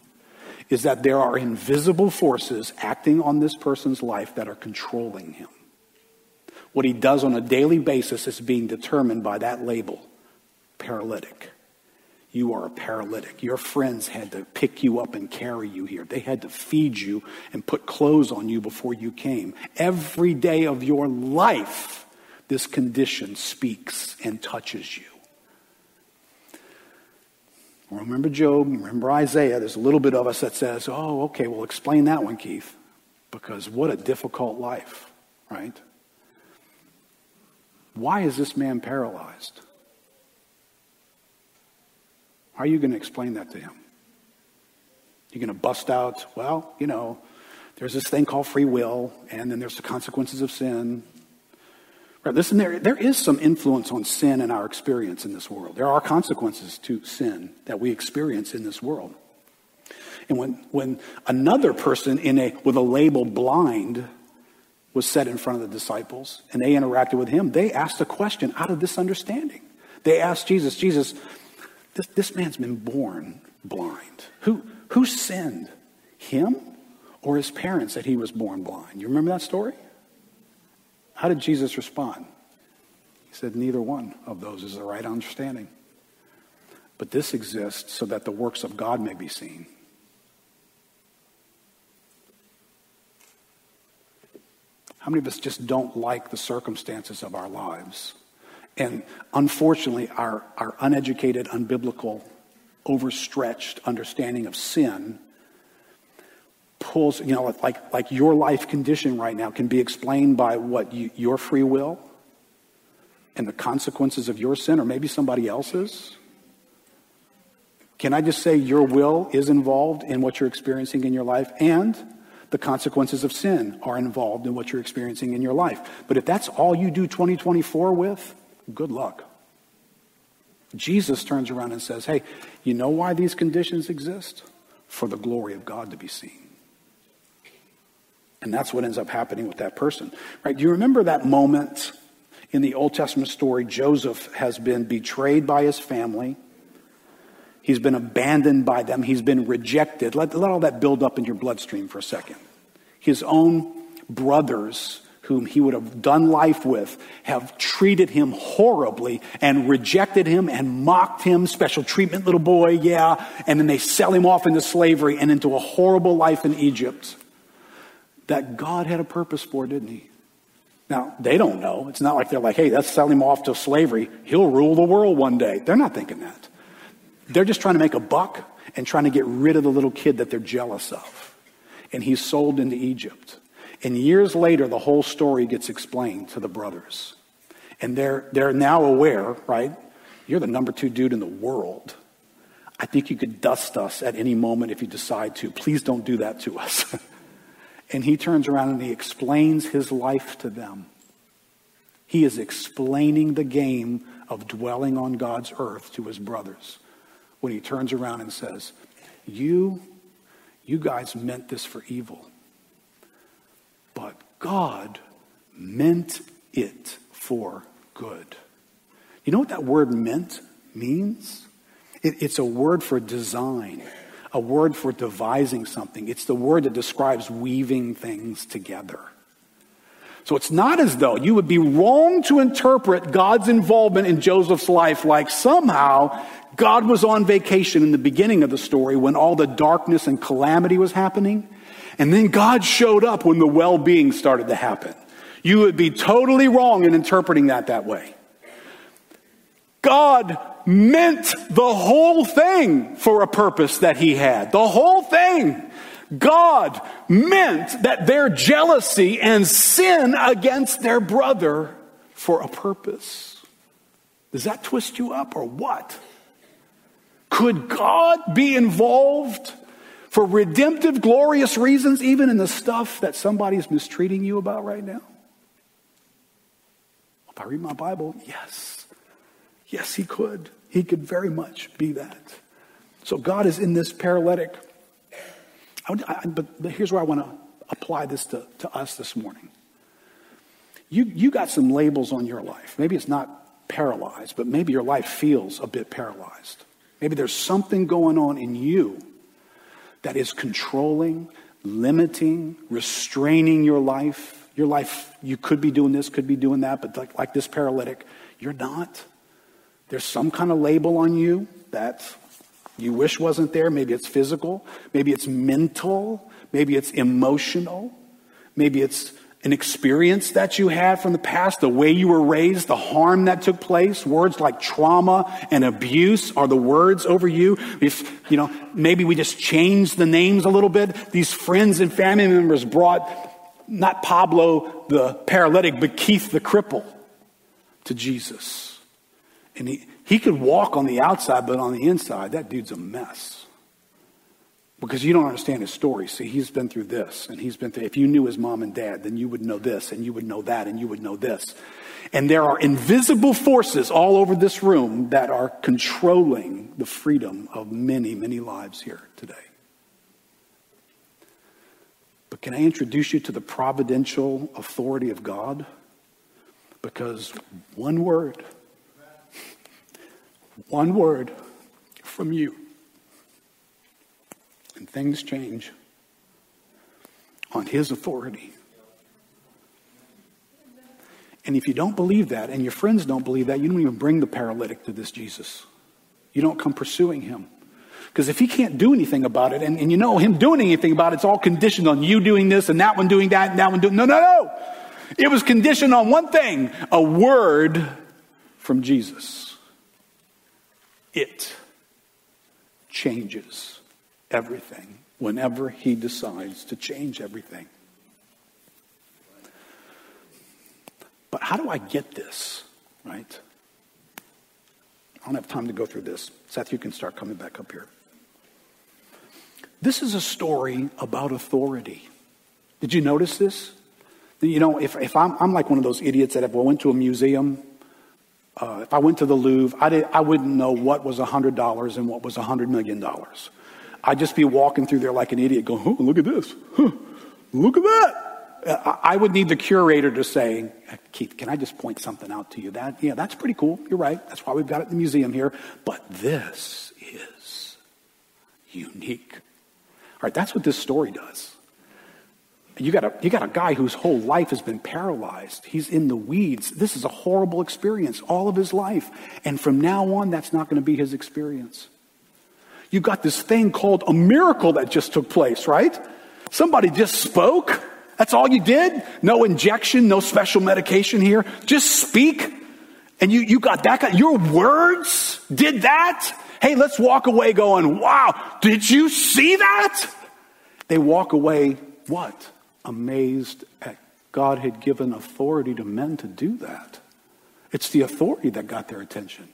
is that there are invisible forces acting on this person's life that are controlling him. What he does on a daily basis is being determined by that label paralytic you are a paralytic. Your friends had to pick you up and carry you here. They had to feed you and put clothes on you before you came. Every day of your life, this condition speaks and touches you. Remember Job, remember Isaiah. There's a little bit of us that says, oh, okay, well, explain that one, Keith. Because what a difficult life, right? Why is this man paralyzed? How are you going to explain that to him? You're going to bust out, well, you know, there's this thing called free will, and then there's the consequences of sin. Right, listen, there, there is some influence on sin in our experience in this world. There are consequences to sin that we experience in this world. And when, when another person in a, with a label blind was set in front of the disciples and they interacted with him, they asked a question out of this understanding. They asked Jesus, Jesus, this, this man's been born blind. Who, who sinned? Him or his parents that he was born blind? You remember that story? How did Jesus respond? He said, Neither one of those is the right understanding. But this exists so that the works of God may be seen. How many of us just don't like the circumstances of our lives? And unfortunately, our, our uneducated, unbiblical, overstretched understanding of sin pulls, you know, like, like your life condition right now can be explained by what you, your free will and the consequences of your sin, or maybe somebody else's. Can I just say your will is involved in what you're experiencing in your life and the consequences of sin are involved in what you're experiencing in your life. But if that's all you do 2024 with, Good luck. Jesus turns around and says, Hey, you know why these conditions exist? For the glory of God to be seen. And that's what ends up happening with that person. Right? Do you remember that moment in the Old Testament story? Joseph has been betrayed by his family. He's been abandoned by them. He's been rejected. Let, let all that build up in your bloodstream for a second. His own brothers whom he would have done life with have treated him horribly and rejected him and mocked him. Special treatment, little boy, yeah. And then they sell him off into slavery and into a horrible life in Egypt that God had a purpose for, didn't he? Now, they don't know. It's not like they're like, hey, let's sell him off to slavery. He'll rule the world one day. They're not thinking that. They're just trying to make a buck and trying to get rid of the little kid that they're jealous of. And he's sold into Egypt. And years later, the whole story gets explained to the brothers. And they're, they're now aware, right? You're the number two dude in the world. I think you could dust us at any moment if you decide to. Please don't do that to us. and he turns around and he explains his life to them. He is explaining the game of dwelling on God's earth to his brothers when he turns around and says, You, you guys meant this for evil but God meant it for good. You know what that word meant means? It, it's a word for design, a word for devising something. It's the word that describes weaving things together. So it's not as though you would be wrong to interpret God's involvement in Joseph's life like somehow God was on vacation in the beginning of the story when all the darkness and calamity was happening. And then God showed up when the well being started to happen. You would be totally wrong in interpreting that that way. God meant the whole thing for a purpose that he had. The whole thing. God meant that their jealousy and sin against their brother for a purpose. Does that twist you up or what? Could God be involved for redemptive, glorious reasons, even in the stuff that somebody's mistreating you about right now? If I read my Bible, yes. Yes, he could. He could very much be that. So God is in this paralytic. I I, but, but here's where I want to apply this to, to us this morning. You, you got some labels on your life. Maybe it's not paralyzed, but maybe your life feels a bit paralyzed. Maybe there's something going on in you that is controlling, limiting, restraining your life. Your life, you could be doing this, could be doing that, but like, like this paralytic, you're not. There's some kind of label on you that you wish wasn't there. Maybe it's physical, maybe it's mental, maybe it's emotional, maybe it's an experience that you had from the past, the way you were raised, the harm that took place. Words like trauma and abuse are the words over you. If, you know, maybe we just changed the names a little bit. These friends and family members brought not Pablo the paralytic, but Keith the cripple to Jesus. And he, he could walk on the outside, but on the inside, that dude's a mess. Because you don't understand his story. See, he's been through this, and he's been through. If you knew his mom and dad, then you would know this, and you would know that, and you would know this. And there are invisible forces all over this room that are controlling the freedom of many, many lives here today. But can I introduce you to the providential authority of God? Because one word, one word from you and things change on His authority. And if you don't believe that, and your friends don't believe that, you don't even bring the paralytic to this Jesus. You don't come pursuing him. Because if he can't do anything about it, and, and you know him doing anything about it, it's all conditioned on you doing this and that one doing that and that one doing. No, no, no. It was conditioned on one thing a word from Jesus. It changes everything whenever he decides to change everything. But how do I get this, right? I don't have time to go through this. Seth, you can start coming back up here. This is a story about authority. Did you notice this? You know, if, if I'm, I'm like one of those idiots that if I went to a museum, uh, if I went to the Louvre, I, did, I wouldn't know what was $100 and what was $100 million. I'd just be walking through there like an idiot going, oh, look at this. Huh, look at that. Uh, I would need the curator to say, uh, Keith, can I just point something out to you? That, yeah, that's pretty cool. You're right. That's why we've got it in the museum here. But this is unique. All right, that's what this story does. You got, a, you got a guy whose whole life has been paralyzed. He's in the weeds. This is a horrible experience all of his life. And from now on, that's not going to be his experience. You got this thing called a miracle that just took place, right? Somebody just spoke. That's all you did? No injection, no special medication here. Just speak. And you, you got that. Your words did that. Hey, let's walk away going, wow, did you see that? They walk away, what? Amazed at God had given authority to men to do that. It's the authority that got their attention.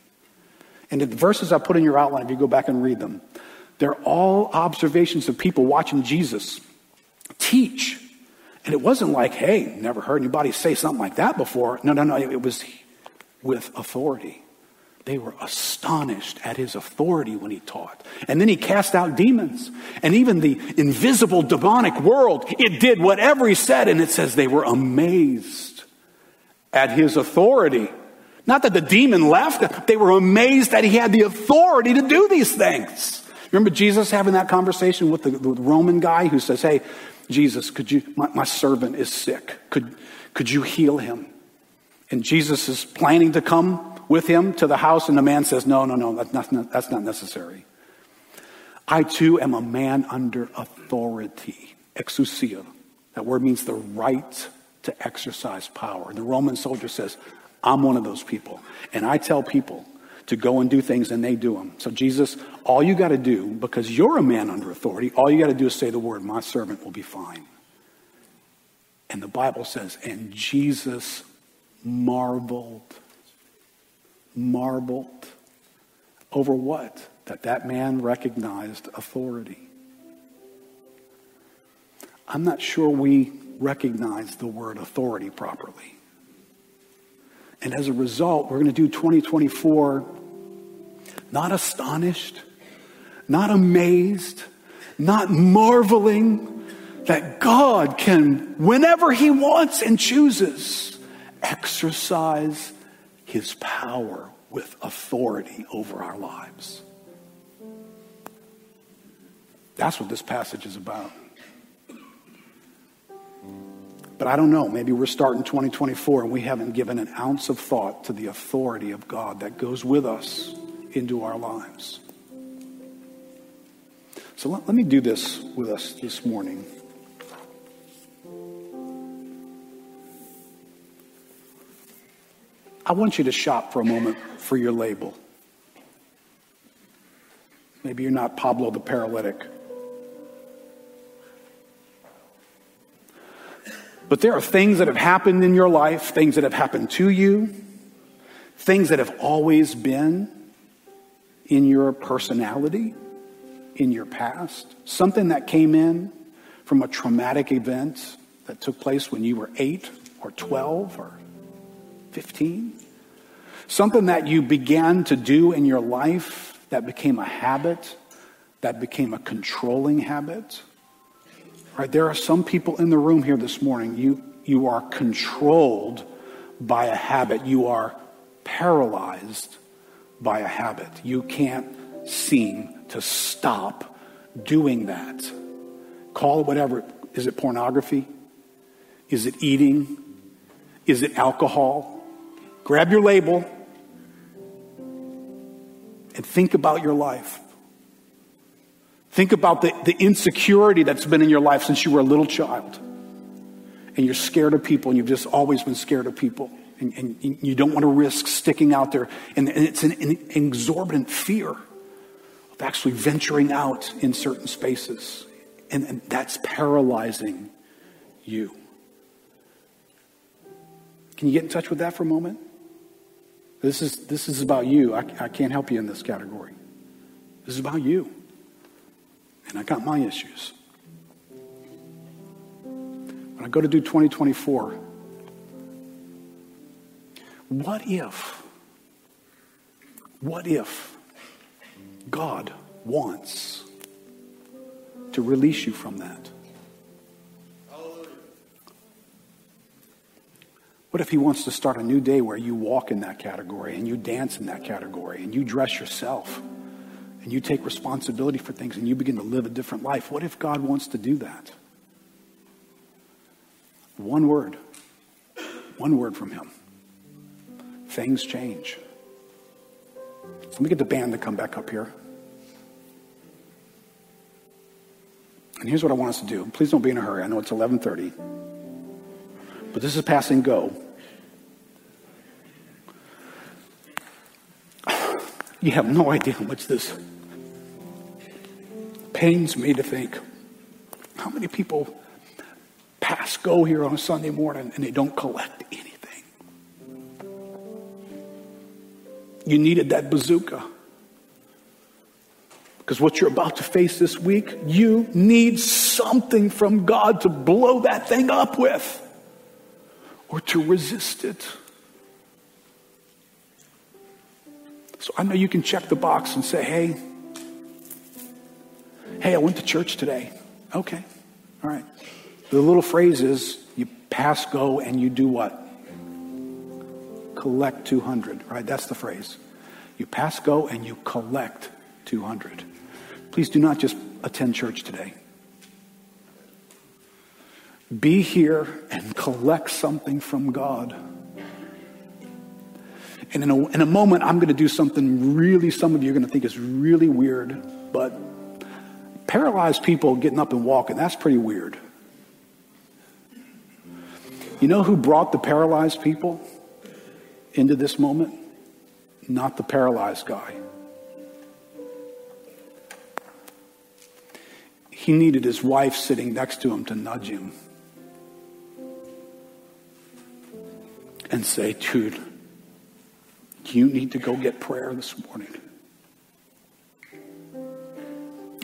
And the verses I put in your outline, if you go back and read them, they're all observations of people watching Jesus teach. And it wasn't like, hey, never heard anybody say something like that before. No, no, no. It was with authority. They were astonished at his authority when he taught. And then he cast out demons. And even the invisible demonic world, it did whatever he said. And it says they were amazed at his authority. Not that the demon left, they were amazed that he had the authority to do these things. Remember Jesus having that conversation with the, the Roman guy who says, Hey, Jesus, could you, my, my servant is sick. Could, could you heal him? And Jesus is planning to come with him to the house, and the man says, No, no, no, that's not, that's not necessary. I too am a man under authority, exousia. That word means the right to exercise power. The Roman soldier says, I'm one of those people. And I tell people to go and do things, and they do them. So, Jesus, all you got to do, because you're a man under authority, all you got to do is say the word, My servant will be fine. And the Bible says, and Jesus marveled marveled over what? That that man recognized authority. I'm not sure we recognize the word authority properly. And as a result, we're going to do 2024 not astonished, not amazed, not marveling that God can, whenever He wants and chooses, exercise his power with authority over our lives. That's what this passage is about. But I don't know. Maybe we're starting 2024 and we haven't given an ounce of thought to the authority of God that goes with us into our lives. So let, let me do this with us this morning. I want you to shop for a moment for your label. Maybe you're not Pablo the paralytic. But there are things that have happened in your life, things that have happened to you, things that have always been in your personality, in your past, something that came in from a traumatic event that took place when you were 8 or 12 or 15. Something that you began to do in your life that became a habit, that became a controlling habit. Right? There are some people in the room here this morning, you, you are controlled by a habit. You are paralyzed by a habit. You can't seem to stop doing that. Call it whatever. Is it pornography? Is it eating? Is it alcohol? Grab your label and think about your life. Think about the, the insecurity that's been in your life since you were a little child. And you're scared of people, and you've just always been scared of people. And, and you don't want to risk sticking out there. And, and it's an, an exorbitant fear of actually venturing out in certain spaces. And, and that's paralyzing you. Can you get in touch with that for a moment? This is, this is about you. I, I can't help you in this category. This is about you. And I got my issues. When I go to do 2024, what if, what if God wants to release you from that? What if he wants to start a new day where you walk in that category and you dance in that category and you dress yourself and you take responsibility for things and you begin to live a different life? What if God wants to do that? One word. One word from him. Things change. Let me get the band to come back up here. And here's what I want us to do. Please don't be in a hurry. I know it's 11:30. But this is pass and go. You have no idea how much this pains me to think how many people pass go here on a Sunday morning and they don't collect anything. You needed that bazooka. Because what you're about to face this week, you need something from God to blow that thing up with or to resist it. So I know you can check the box and say, hey, hey, I went to church today. Okay, all right. The little phrase is you pass go and you do what? Collect 200, right? That's the phrase. You pass go and you collect 200. Please do not just attend church today. be here and collect something from God. And in a, in a moment, I'm going to do something really, some of you are going to think is really weird, but paralyzed people getting up and walking, that's pretty weird. You know who brought the paralyzed people into this moment? Not the paralyzed guy. He needed his wife sitting next to him to nudge him and say, dude, you need to go get prayer this morning.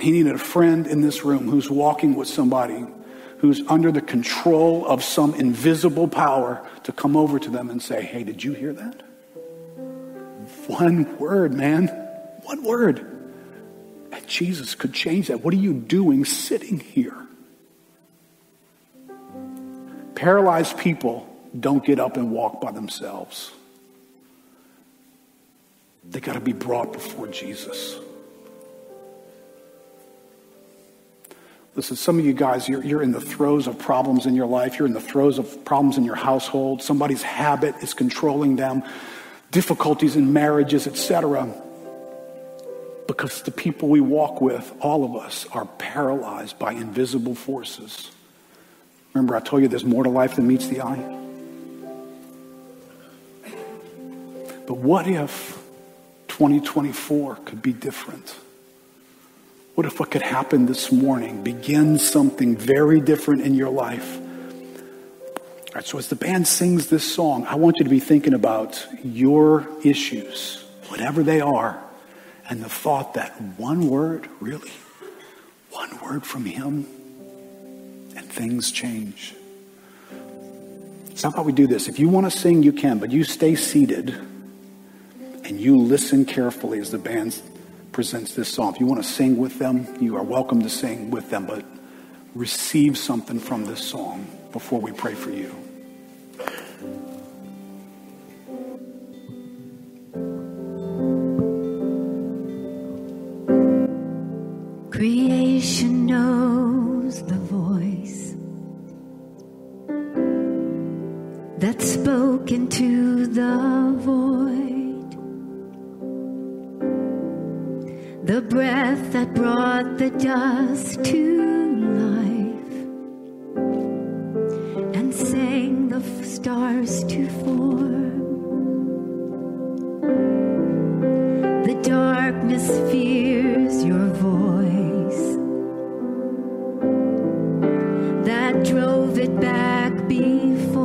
He needed a friend in this room who's walking with somebody who's under the control of some invisible power to come over to them and say, Hey, did you hear that? One word, man. One word. And Jesus could change that. What are you doing sitting here? Paralyzed people don't get up and walk by themselves. They got to be brought before Jesus. Listen, some of you guys, you're, you're in the throes of problems in your life. You're in the throes of problems in your household. Somebody's habit is controlling them, difficulties in marriages, etc. Because the people we walk with, all of us, are paralyzed by invisible forces. Remember, I told you there's more to life than meets the eye? But what if 2024 could be different? What if what could happen this morning begins something very different in your life? All right, so as the band sings this song, I want you to be thinking about your issues, whatever they are, and the thought that one word, really, one word from Him, and things change. So, how about we do this? If you want to sing, you can, but you stay seated and you listen carefully as the band presents this song. If you want to sing with them, you are welcome to sing with them, but receive something from this song before we pray for you. Creation knows the voice that spoke into the void. The breath that brought the dust to life and sang the stars to form. The darkness fears your voice that drove it back before.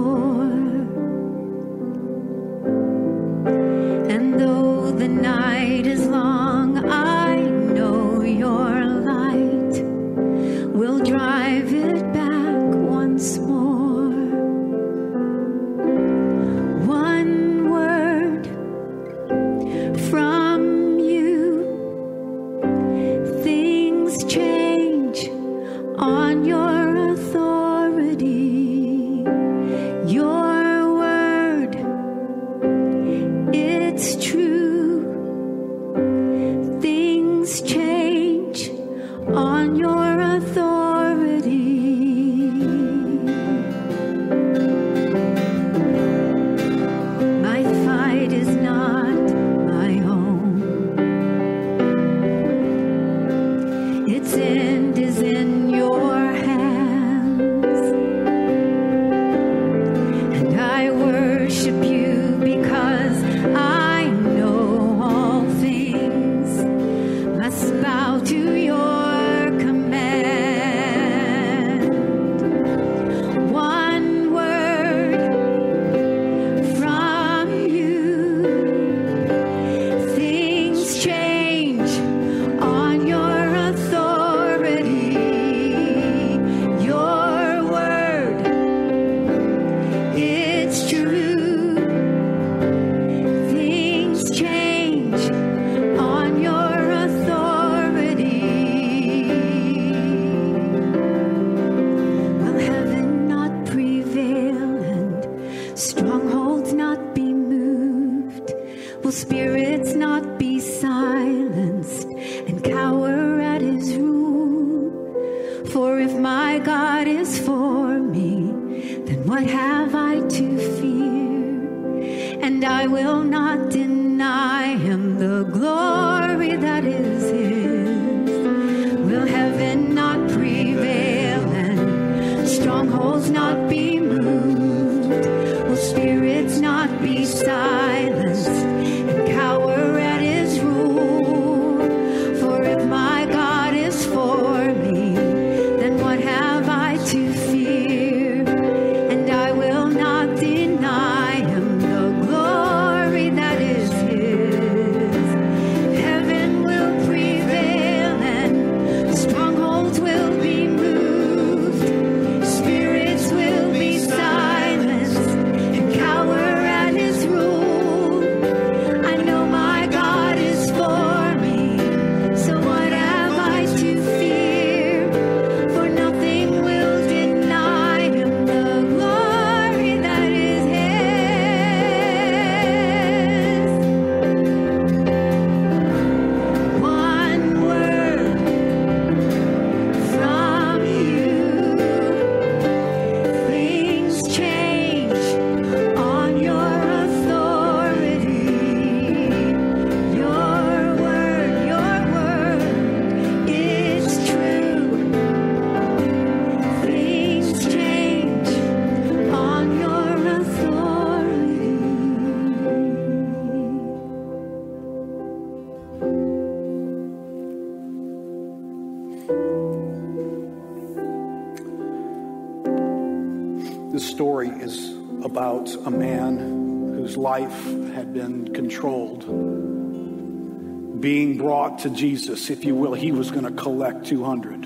To Jesus, if you will. He was going to collect 200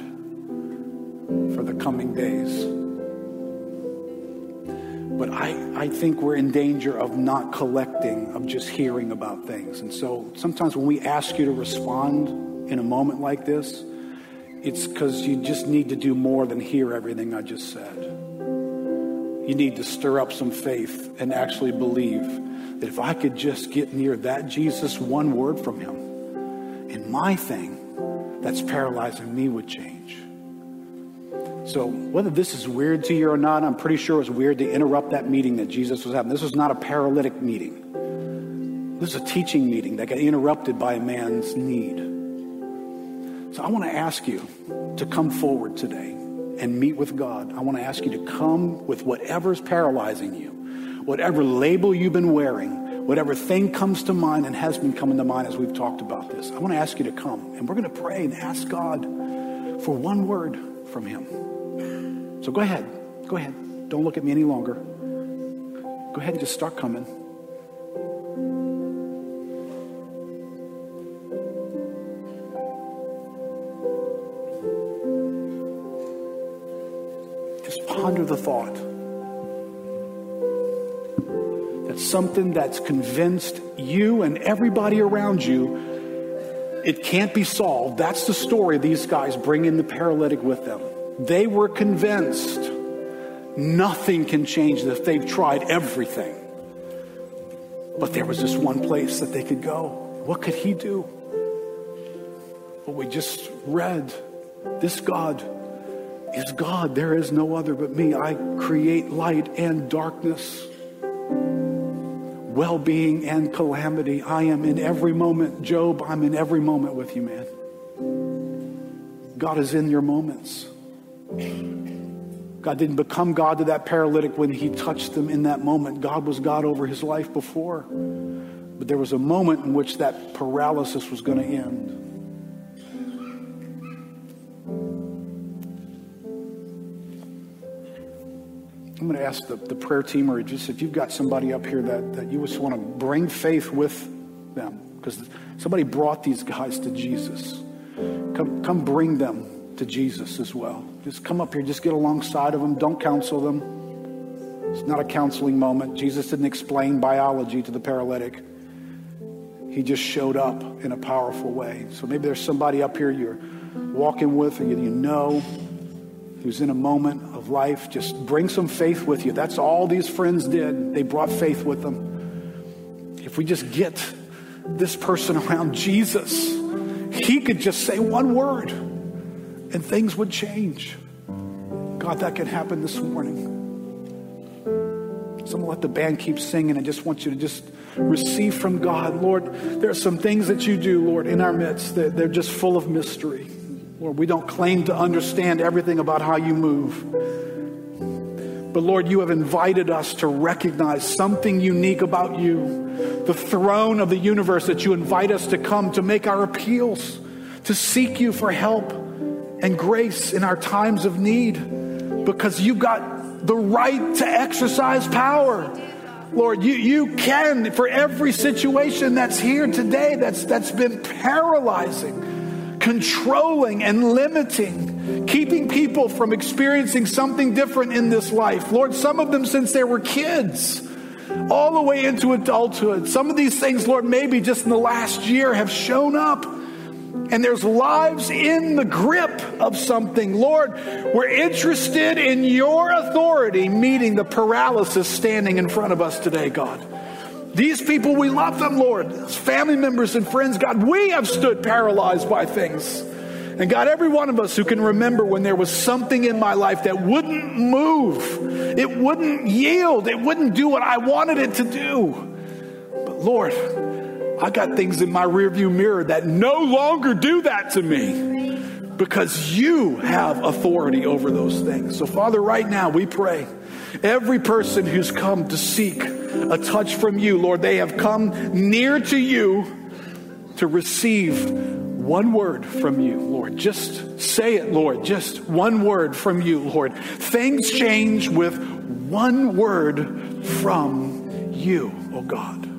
for the coming days. But I, I think we're in danger of not collecting, of just hearing about things. And so sometimes when we ask you to respond in a moment like this, it's because you just need to do more than hear everything I just said. You need to stir up some faith and actually believe that if I could just get near that Jesus, one word from him, and my thing that's paralyzing me would change. So, whether this is weird to you or not, I'm pretty sure it was weird to interrupt that meeting that Jesus was having. This was not a paralytic meeting, this is a teaching meeting that got interrupted by a man's need. So, I want to ask you to come forward today and meet with God. I want to ask you to come with whatever's paralyzing you, whatever label you've been wearing, whatever thing comes to mind and has been coming to mind as we've talked about this. I want to ask you to come and we're going to pray and ask God for one word from Him. So go ahead. Go ahead. Don't look at me any longer. Go ahead and just start coming. Just ponder the thought something that's convinced you and everybody around you it can't be solved. That's the story these guys bring in the paralytic with them. They were convinced nothing can change this. They've tried everything. But there was this one place that they could go. What could he do? Well, we just read this God is God. There is no other but me. I create light and darkness, well being and calamity. I am in every moment. Job, I'm in every moment with you, man. God is in your moments. God didn't become God to that paralytic when he touched them in that moment. God was God over his life before. But there was a moment in which that paralysis was going to end. Going to ask the, the prayer team, or just if you've got somebody up here that, that you just want to bring faith with them, because somebody brought these guys to Jesus. Come, come bring them to Jesus as well. Just come up here, just get alongside of them. Don't counsel them. It's not a counseling moment. Jesus didn't explain biology to the paralytic. He just showed up in a powerful way. So maybe there's somebody up here you're walking with you, you know who's in a moment of life. Just bring some faith with you. That's all these friends did. They brought faith with them. If we just get this person around Jesus, he could just say one word and things would change. God, that can happen this morning. So I'm to let the band keep singing. I just want you to just receive from God. Lord, there are some things that you do, Lord, in our midst that they're just full of mystery. Lord, we don't claim to understand everything about how you move. But Lord, you have invited us to recognize something unique about you, the throne of the universe that you invite us to come to make our appeals, to seek you for help and grace in our times of need, because you've got the right to exercise power. Lord, you, you can for every situation that's here today that's, that's been paralyzing, controlling, and limiting, keeping people from experiencing something different in this life. Lord, some of them since they were kids, all the way into adulthood. Some of these things, Lord, maybe just in the last year have shown up and there's lives in the grip of something. Lord, we're interested in your authority meeting the paralysis standing in front of us today, God. These people, we love them, Lord. Family members and friends, God, we have stood paralyzed by things. And God, every one of us who can remember when there was something in my life that wouldn't move, it wouldn't yield, it wouldn't do what I wanted it to do. But Lord, I got things in my rearview mirror that no longer do that to me because you have authority over those things. So, Father, right now we pray every person who's come to seek a touch from you, Lord, they have come near to you to receive one word from you, Lord. Just say it, Lord. Just one word from you, Lord. Things change with one word from you, oh God.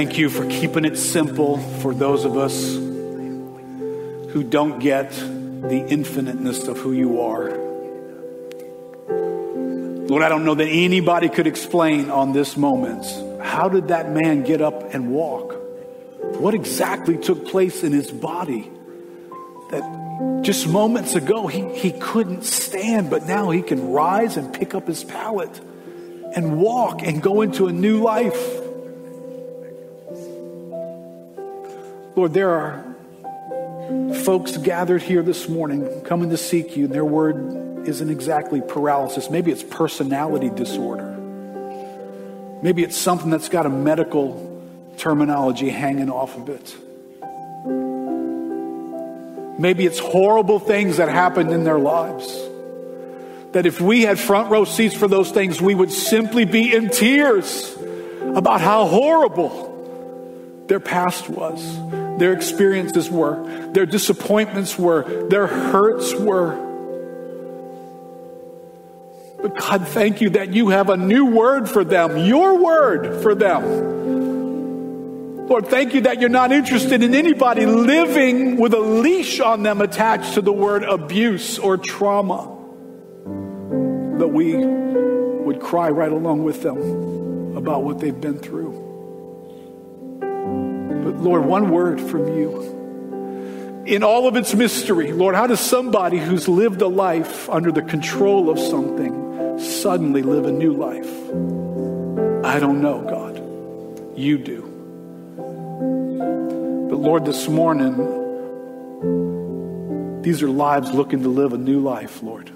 Thank you for keeping it simple for those of us who don't get the infiniteness of who you are. Lord, I don't know that anybody could explain on this moment how did that man get up and walk? What exactly took place in his body that just moments ago he, he couldn't stand, but now he can rise and pick up his pallet and walk and go into a new life? Lord, there are folks gathered here this morning coming to seek you, and their word isn't exactly paralysis. Maybe it's personality disorder. Maybe it's something that's got a medical terminology hanging off of it. Maybe it's horrible things that happened in their lives. That if we had front row seats for those things, we would simply be in tears about how horrible their past was, their experiences were, their disappointments were, their hurts were. But God, thank you that you have a new word for them, your word for them. Lord, thank you that you're not interested in anybody living with a leash on them attached to the word abuse or trauma. That we would cry right along with them about what they've been through. Lord, one word from you. In all of its mystery, Lord, how does somebody who's lived a life under the control of something suddenly live a new life? I don't know, God. You do. But Lord, this morning, these are lives looking to live a new life, Lord.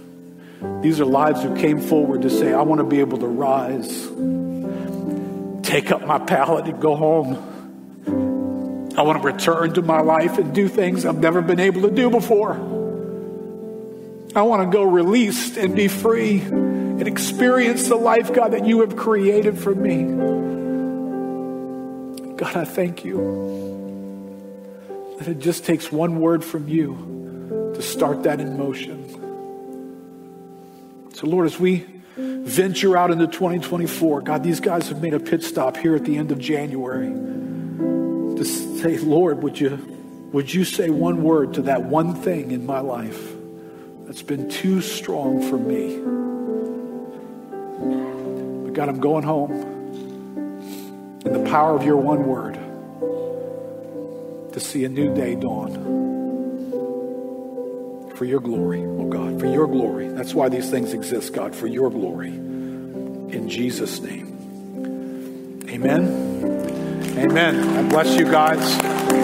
These are lives who came forward to say, I want to be able to rise, take up my pallet, and go home. I want to return to my life and do things I've never been able to do before. I want to go released and be free and experience the life, God, that you have created for me. God, I thank you that it just takes one word from you to start that in motion. So, Lord, as we venture out into 2024, God, these guys have made a pit stop here at the end of January to say, Lord, would you, would you say one word to that one thing in my life that's been too strong for me? But God, I'm going home in the power of your one word to see a new day dawn for your glory, oh God, for your glory. That's why these things exist, God, for your glory. In Jesus' name. Amen. Amen. I bless you guys.